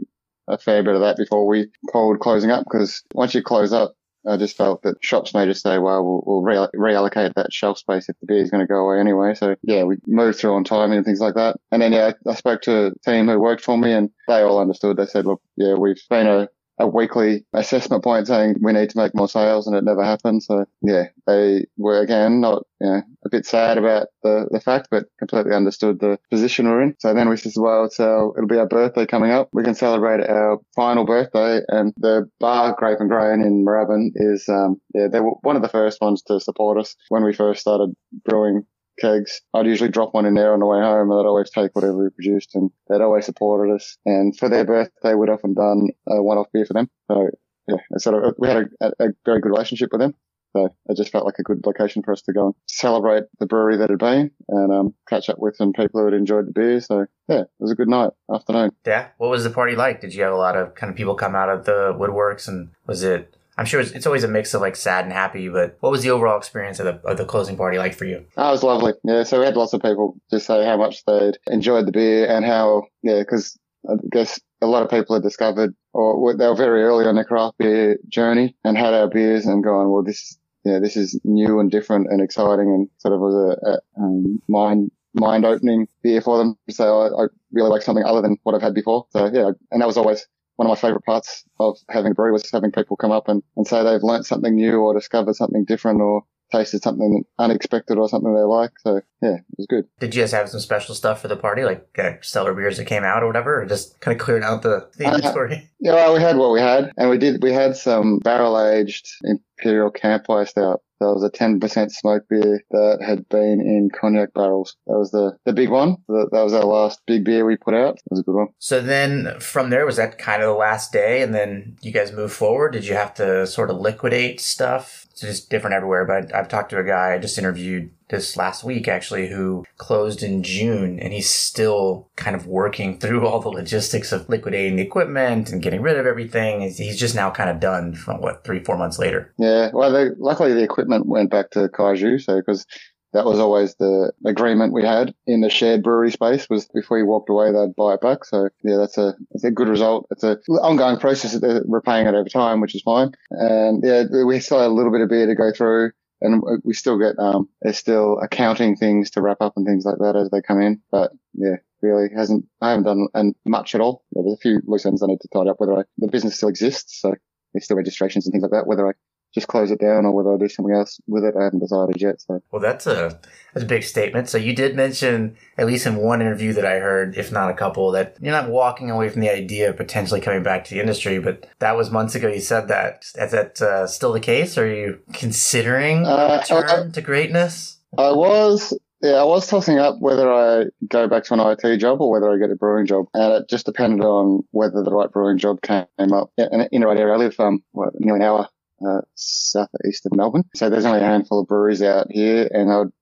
a fair bit of that before we pulled closing up because once you close up I just felt that shops may just say, well, we'll, we'll re- reallocate that shelf space if the beer is going to go away anyway. So yeah, we moved through on timing and things like that. And then yeah, I spoke to a team who worked for me and they all understood. They said, look, yeah, we've been a a weekly assessment point saying we need to make more sales and it never happened. So yeah, they were again not, you know, a bit sad about the, the fact, but completely understood the position we're in. So then we said, well, so it'll be our birthday coming up. We can celebrate our final birthday and the bar Grape and Grain in Moorabbin is, um, yeah, they were one of the first ones to support us when we first started brewing kegs. I'd usually drop one in there on the way home and they'd always take whatever we produced and they'd always supported us. And for their birthday, we'd often done a one-off beer for them. So yeah, sort of, we had a, a, very good relationship with them. So it just felt like a good location for us to go and celebrate the brewery that had been and um, catch up with some people who had enjoyed the beer. So yeah, it was a good night, afternoon. Yeah. What was the party like? Did you have a lot of kind of people come out of the woodworks and was it I'm sure it's, always a mix of like sad and happy, but what was the overall experience of the, of the closing party like for you? Oh, it was lovely. Yeah. So we had lots of people just say how much they'd enjoyed the beer and how, yeah, because I guess a lot of people had discovered or they were very early on their craft beer journey and had our beers and gone, well, this, yeah, this is new and different and exciting and sort of was a, a um, mind mind opening beer for them. So I, I, really like something other than what I've had before. So yeah, and that was always one of my favorite parts of having a brewery was having people come up and, and say they've learnt something new or discovered something different or tasted something unexpected or something they like. So yeah, it was good. Did you guys have some special stuff for the party, like uh, stellar beers that came out or whatever, or just kind of cleared out the, the uh, inventory? Yeah, well, we had what we had, and we did. We had some barrel aged imperial campfire stout that was a 10% smoke beer that had been in cognac barrels. That was the, the big one. That, that was our last big beer we put out. It was a good one. So then from there, was that kind of the last day? And then you guys moved forward? Did you have to sort of liquidate stuff it's just different everywhere. But I've talked to a guy I just interviewed this last week actually who closed in June and he's still kind of working through all the logistics of liquidating the equipment and getting rid of everything. He's just now kind of done from what three, four months later. Yeah. Well, they, luckily the equipment went back to Kaiju. So, because that was always the agreement we had in the shared brewery space was before you walked away, they'd buy it back. So yeah, that's a, that's a good result. It's a ongoing process that they're repaying it over time, which is fine. And yeah, we still had a little bit of beer to go through and we still get, um, there's still accounting things to wrap up and things like that as they come in. But yeah, really hasn't, I haven't done and much at all. Yeah, there's a few loose ends I need to tidy up whether I, the business still exists. So there's still registrations and things like that, whether I just close it down or whether I do something else with it. I haven't decided yet. So well, that's a that's a big statement. So you did mention at least in one interview that I heard, if not a couple, that you're not walking away from the idea of potentially coming back to the industry. But that was months ago. You said that. Is that uh, still the case? Are you considering uh, I, to greatness? I was. Yeah, I was tossing up whether I go back to an IT job or whether I get a brewing job, and it just depended on whether the right brewing job came up. In, in the right area, I live um, what, nearly an hour uh, southeast of Melbourne. So there's only a handful of breweries out here, and I would,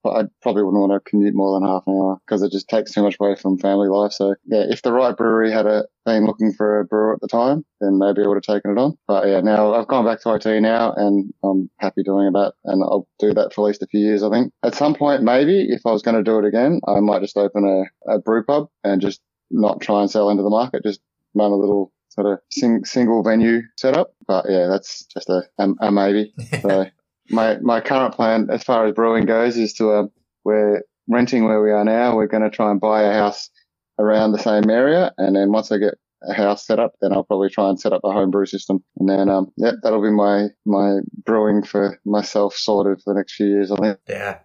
probably wouldn't want to commute more than half an hour because it just takes too much away from family life. So yeah, if the right brewery had a, been looking for a brewer at the time, then maybe I would have taken it on. But yeah, now I've gone back to IT now, and I'm happy doing that, and I'll do that for at least a few years. I think at some point, maybe if I was going to do it again, I might just open a, a brew pub and just not try and sell into the market, just run a little sort of sing, single venue setup. But yeah, that's just a, a, a maybe. so my, my current plan as far as brewing goes is to, um, we're renting where we are now. We're going to try and buy a house around the same area. And then once I get a house set up, then I'll probably try and set up a home brew system. And then, um, yeah, that'll be my, my brewing for myself sorted for the next few years, I think. Yeah.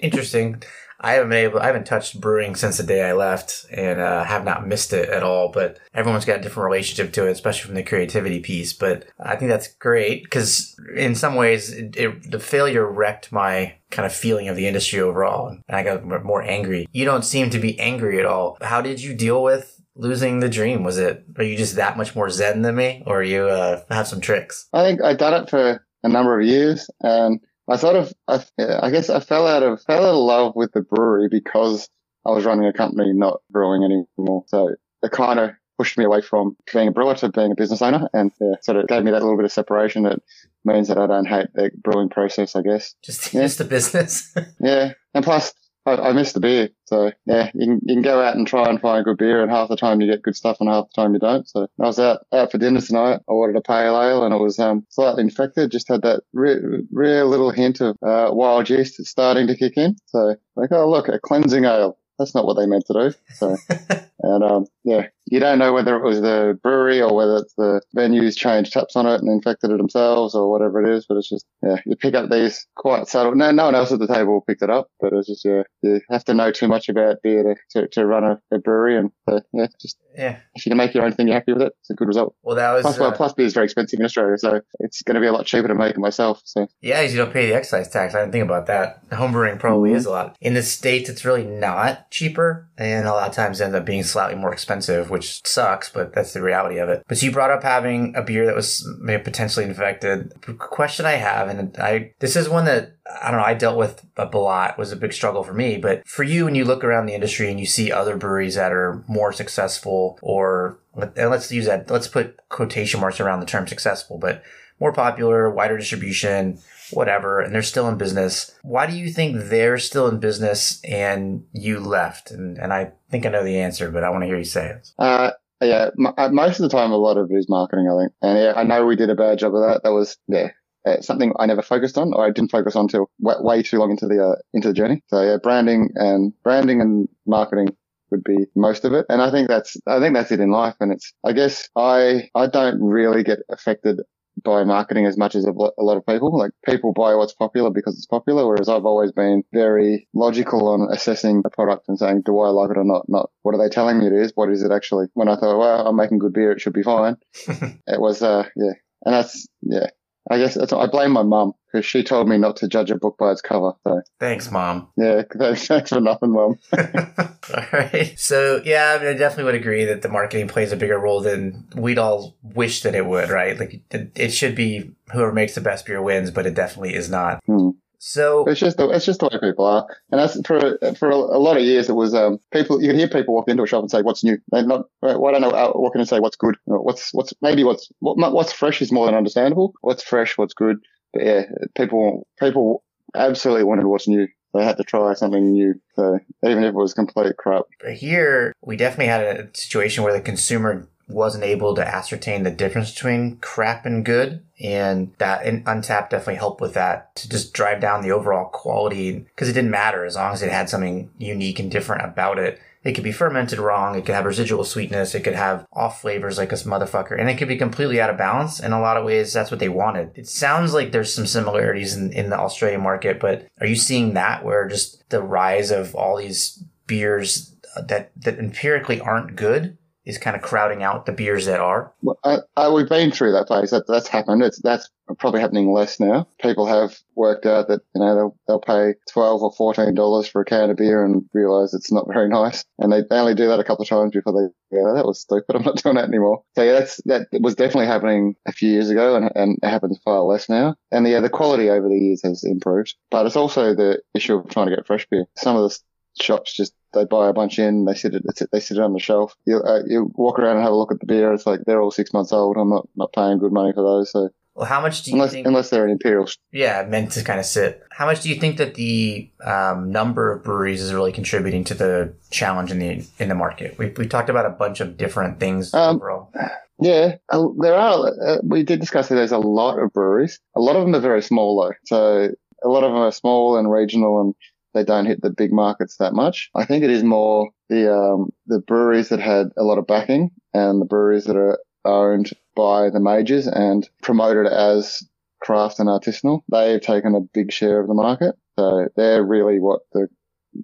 Interesting. I haven't been able, I haven't touched brewing since the day I left and uh, have not missed it at all. But everyone's got a different relationship to it, especially from the creativity piece. But I think that's great because in some ways, it, it, the failure wrecked my kind of feeling of the industry overall. And I got more angry. You don't seem to be angry at all. How did you deal with losing the dream? Was it, are you just that much more zen than me or you uh, have some tricks? I think I done it for a number of years and I sort of, I, I guess I fell out of, fell out of love with the brewery because I was running a company, not brewing anymore. So it kind of pushed me away from being a brewer to being a business owner and yeah, sort of gave me that little bit of separation that means that I don't hate the brewing process, I guess. Just, yeah. just the business. yeah. And plus, I, I miss the beer. So yeah, you can, you can go out and try and find good beer and half the time you get good stuff and half the time you don't. So I was out, out for dinner tonight. I ordered a pale ale and it was, um, slightly infected. Just had that real little hint of, uh, wild yeast starting to kick in. So like, oh, look, a cleansing ale. That's not what they meant to do. So, and, um, yeah, you don't know whether it was the brewery or whether it's the venues changed taps on it and infected it themselves or whatever it is. But it's just, yeah, you pick up these quite subtle. No, no one else at the table picked it up, but it's just, yeah, you have to know too much about beer to, to, to run a, a, brewery. And yeah, just, yeah, if you can make your own thing, you're happy with it. It's a good result. Well, that was, plus, uh, well, plus beer is very expensive in Australia. So it's going to be a lot cheaper to make it myself. So yeah, you don't pay the excise tax. I didn't think about that. Homebrewing probably mm-hmm. is a lot. In the States, it's really not cheaper. And a lot of times ends up being slightly more expensive, which sucks, but that's the reality of it. But you brought up having a beer that was potentially infected. The question I have, and I this is one that I don't know, I dealt with a lot, was a big struggle for me. But for you, when you look around the industry and you see other breweries that are more successful, or and let's use that, let's put quotation marks around the term successful, but more popular, wider distribution, whatever, and they're still in business. Why do you think they're still in business and you left? And, and I think I know the answer, but I want to hear you say it. Uh, yeah, uh, most of the time, a lot of it is marketing, I think. And yeah, I know we did a bad job of that. That was, yeah, uh, something I never focused on or I didn't focus on until way, way too long into the, uh, into the journey. So yeah, branding and branding and marketing would be most of it. And I think that's, I think that's it in life. And it's, I guess I, I don't really get affected by marketing as much as a lot of people. Like people buy what's popular because it's popular, whereas I've always been very logical on assessing a product and saying, do I like it or not? Not what are they telling me it is? What is it actually? When I thought, well, I'm making good beer, it should be fine. it was, uh, yeah. And that's, yeah. I guess I blame my mum because she told me not to judge a book by its cover. So Thanks, mom. yeah, thanks, thanks for nothing, mom. all right. So yeah, I, mean, I definitely would agree that the marketing plays a bigger role than we'd all wish that it would. Right? Like it, it should be whoever makes the best beer wins, but it definitely is not. Hmm. So It's just the, it's just the way people are, and that's for for a, a lot of years. It was um, people you could hear people walk into a shop and say what's new. They're not why don't I walk in and say what's good, what's what's maybe what's what, what's fresh is more than understandable. What's fresh, what's good. But yeah, people people absolutely wanted what's new. They had to try something new. So even if it was complete crap. But here, we definitely had a situation where the consumer wasn't able to ascertain the difference between crap and good. And that and Untappd definitely helped with that to just drive down the overall quality because it didn't matter as long as it had something unique and different about it. It could be fermented wrong. It could have residual sweetness. It could have off flavors like this motherfucker. And it could be completely out of balance. In a lot of ways, that's what they wanted. It sounds like there's some similarities in, in the Australian market, but are you seeing that where just the rise of all these beers that, that empirically aren't good is kind of crowding out the beers that are? Well, I, I, we've been through that phase. That, that's happened. It's that's probably happening less now. People have worked out that you know they'll, they'll pay twelve or fourteen dollars for a can of beer and realize it's not very nice, and they, they only do that a couple of times before they yeah oh, that was stupid. I'm not doing that anymore. So yeah, that's that was definitely happening a few years ago, and, and it happens far less now. And yeah, the quality over the years has improved, but it's also the issue of trying to get fresh beer. Some of the shops just they buy a bunch in, they sit it, they sit it on the shelf. You, uh, you walk around and have a look at the beer. It's like they're all six months old. I'm not not paying good money for those. So well, how much do you unless think? unless they're an imperial, yeah, meant to kind of sit. How much do you think that the um, number of breweries is really contributing to the challenge in the in the market? We we talked about a bunch of different things Um, overall. yeah, there are. Uh, we did discuss that there's a lot of breweries. A lot of them are very small though. So a lot of them are small and regional and they don't hit the big markets that much. I think it is more the um, the breweries that had a lot of backing and the breweries that are owned by the majors and promoted as craft and artisanal. They've taken a big share of the market. So they're really what the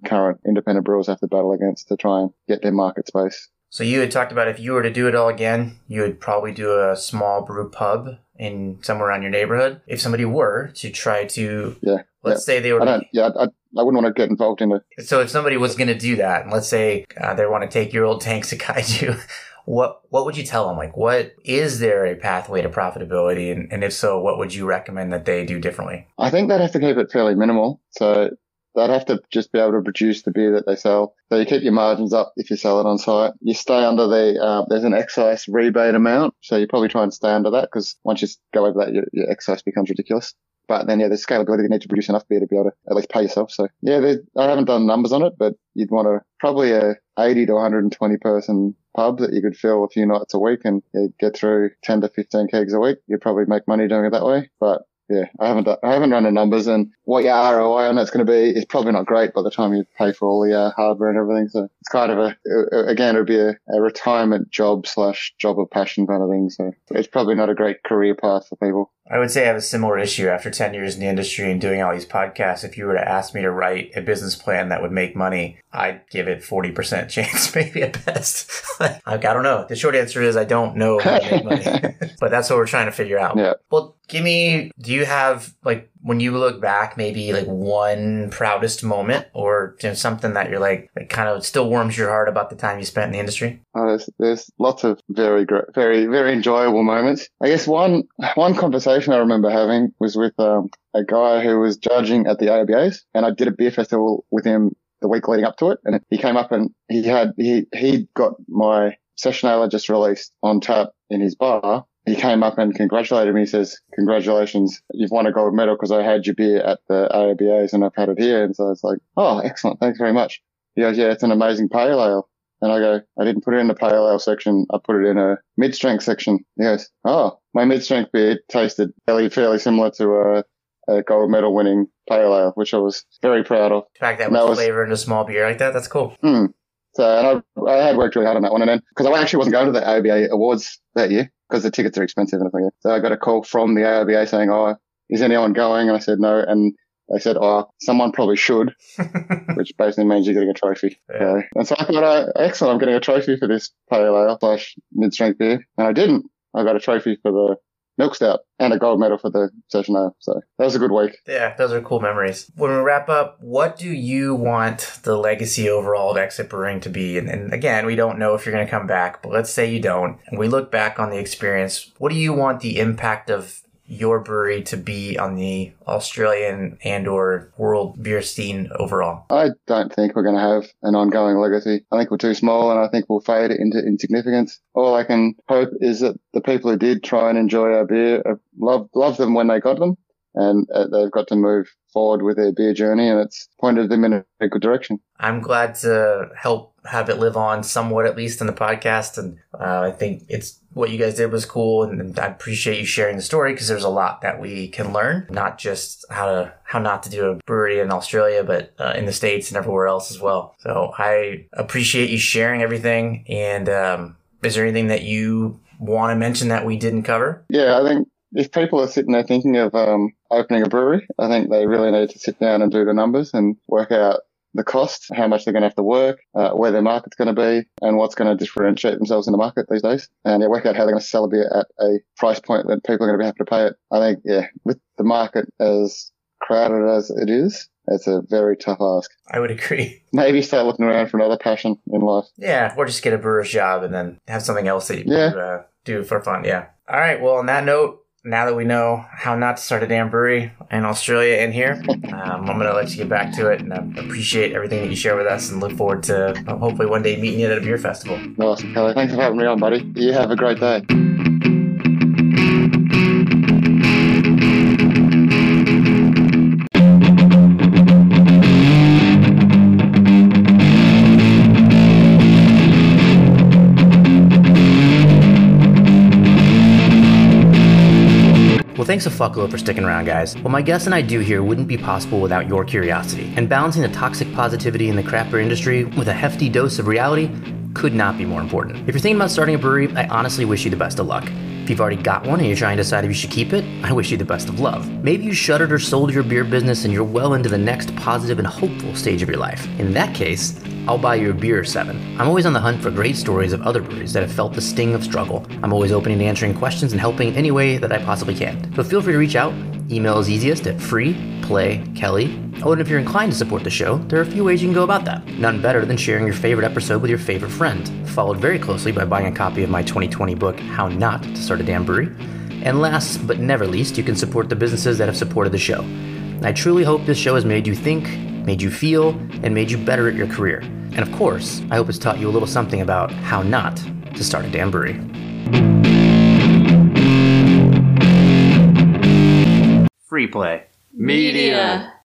current independent brewers have to battle against to try and get their market space. So you had talked about if you were to do it all again, you would probably do a small brew pub in somewhere around your neighborhood. If somebody were to try to, Yeah. let's say they were, I yeah, I, I wouldn't want to get involved in it. so if somebody was going to do that, and let's say uh, they want to take your old tanks to kaiju, what what would you tell them? Like, what is there a pathway to profitability, and, and if so, what would you recommend that they do differently? I think they'd have to keep it fairly minimal. So they'd have to just be able to produce the beer that they sell. So you keep your margins up if you sell it on site. You stay under the, uh, there's an excise rebate amount. So you probably try and stay under that because once you go over that, your, your excise becomes ridiculous. But then, yeah, there's scalability. You need to produce enough beer to be able to at least pay yourself. So yeah, I haven't done numbers on it, but you'd want to probably a 80 to 120 person pub that you could fill a few nights a week and get through 10 to 15 kegs a week. You'd probably make money doing it that way. But yeah, I haven't I haven't run the numbers and what your ROI on that's going to be is probably not great by the time you pay for all the uh, hardware and everything. So it's kind of a, again, it would be a, a retirement job slash job of passion kind of thing. So it's probably not a great career path for people. I would say I have a similar issue after 10 years in the industry and doing all these podcasts. If you were to ask me to write a business plan that would make money, I'd give it 40% chance, maybe at best. like, I don't know. The short answer is I don't know how to make money, but that's what we're trying to figure out. Yeah. Well, give me, do you have like, when you look back, maybe like one proudest moment or you know, something that you're like, that kind of still warms your heart about the time you spent in the industry? Oh, there's, there's lots of very very, very enjoyable moments. I guess one, one conversation I remember having was with, um, a guy who was judging at the ABAs and I did a beer festival with him the week leading up to it. And he came up and he had, he, he got my session just released on tap in his bar. He came up and congratulated me. He says, congratulations. You've won a gold medal because I had your beer at the ABAs and I've had it here. And so it's like, oh, excellent. Thanks very much. He goes, yeah, it's an amazing pale ale. And I go, I didn't put it in the pale ale section. I put it in a mid strength section. He goes, oh, my mid strength beer tasted fairly, fairly similar to a, a gold medal winning pale ale, which I was very proud of. The fact that That was flavor into small beer like that, that's cool. Hmm. So, and I, I had worked really hard on that one. And then, because I actually wasn't going to the ARBA awards that year because the tickets are expensive and everything. So I got a call from the ARBA saying, oh, is anyone going? And I said, no. And they said, oh, someone probably should, which basically means you're getting a trophy. Yeah. So, and so I thought, uh, excellent, I'm getting a trophy for this pale ale slash mid-strength beer. And I didn't. I got a trophy for the milk stout and a gold medal for the session A. So that was a good week. Yeah, those are cool memories. When we wrap up, what do you want the legacy overall of Exit Brewing to be? And, and again, we don't know if you're going to come back, but let's say you don't. And we look back on the experience. What do you want the impact of your brewery to be on the Australian and or world beer scene overall? I don't think we're going to have an ongoing legacy. I think we're too small and I think we'll fade into insignificance. All I can hope is that the people who did try and enjoy our beer uh, love, love them when they got them and uh, they've got to move forward with their beer journey and it's pointed them in a good direction. I'm glad to help have it live on somewhat at least in the podcast and uh, I think it's what you guys did was cool and, and I appreciate you sharing the story because there's a lot that we can learn not just how to how not to do a brewery in Australia but uh, in the states and everywhere else as well so I appreciate you sharing everything and um, is there anything that you want to mention that we didn't cover yeah I think if people are sitting there thinking of um, opening a brewery, I think they really need to sit down and do the numbers and work out the cost, how much they're going to have to work, uh, where their market's going to be, and what's going to differentiate themselves in the market these days. And yeah, work out how they're going to sell a beer at a price point that people are going to be happy to pay it. I think, yeah, with the market as crowded as it is, it's a very tough ask. I would agree. Maybe start looking around for another passion in life. Yeah, or just get a brewer's job and then have something else that you yeah. uh, do for fun. Yeah. All right. Well, on that note, now that we know how not to start a damn brewery in Australia and here, um, I'm going to let you get back to it and I appreciate everything that you share with us and look forward to hopefully one day meeting you at a beer festival. Awesome, Kelly. Thanks for having me on, buddy. You have a great day. Thanks a fuckload for sticking around, guys. What my guests and I do here wouldn't be possible without your curiosity. And balancing the toxic positivity in the craft beer industry with a hefty dose of reality could not be more important. If you're thinking about starting a brewery, I honestly wish you the best of luck. If you've already got one and you're trying to decide if you should keep it, I wish you the best of love. Maybe you shuttered or sold your beer business and you're well into the next positive and hopeful stage of your life. In that case, I'll buy you a beer or seven. I'm always on the hunt for great stories of other breweries that have felt the sting of struggle. I'm always open to answering questions and helping in any way that I possibly can. So feel free to reach out. Email is easiest at freeplaykelly. Oh, and if you're inclined to support the show, there are a few ways you can go about that. None better than sharing your favorite episode with your favorite friend, followed very closely by buying a copy of my 2020 book, How Not to Start a Damn Brewery. And last but never least, you can support the businesses that have supported the show. I truly hope this show has made you think, made you feel, and made you better at your career. And of course, I hope it's taught you a little something about how not to start a damn brewery. Free play. Media.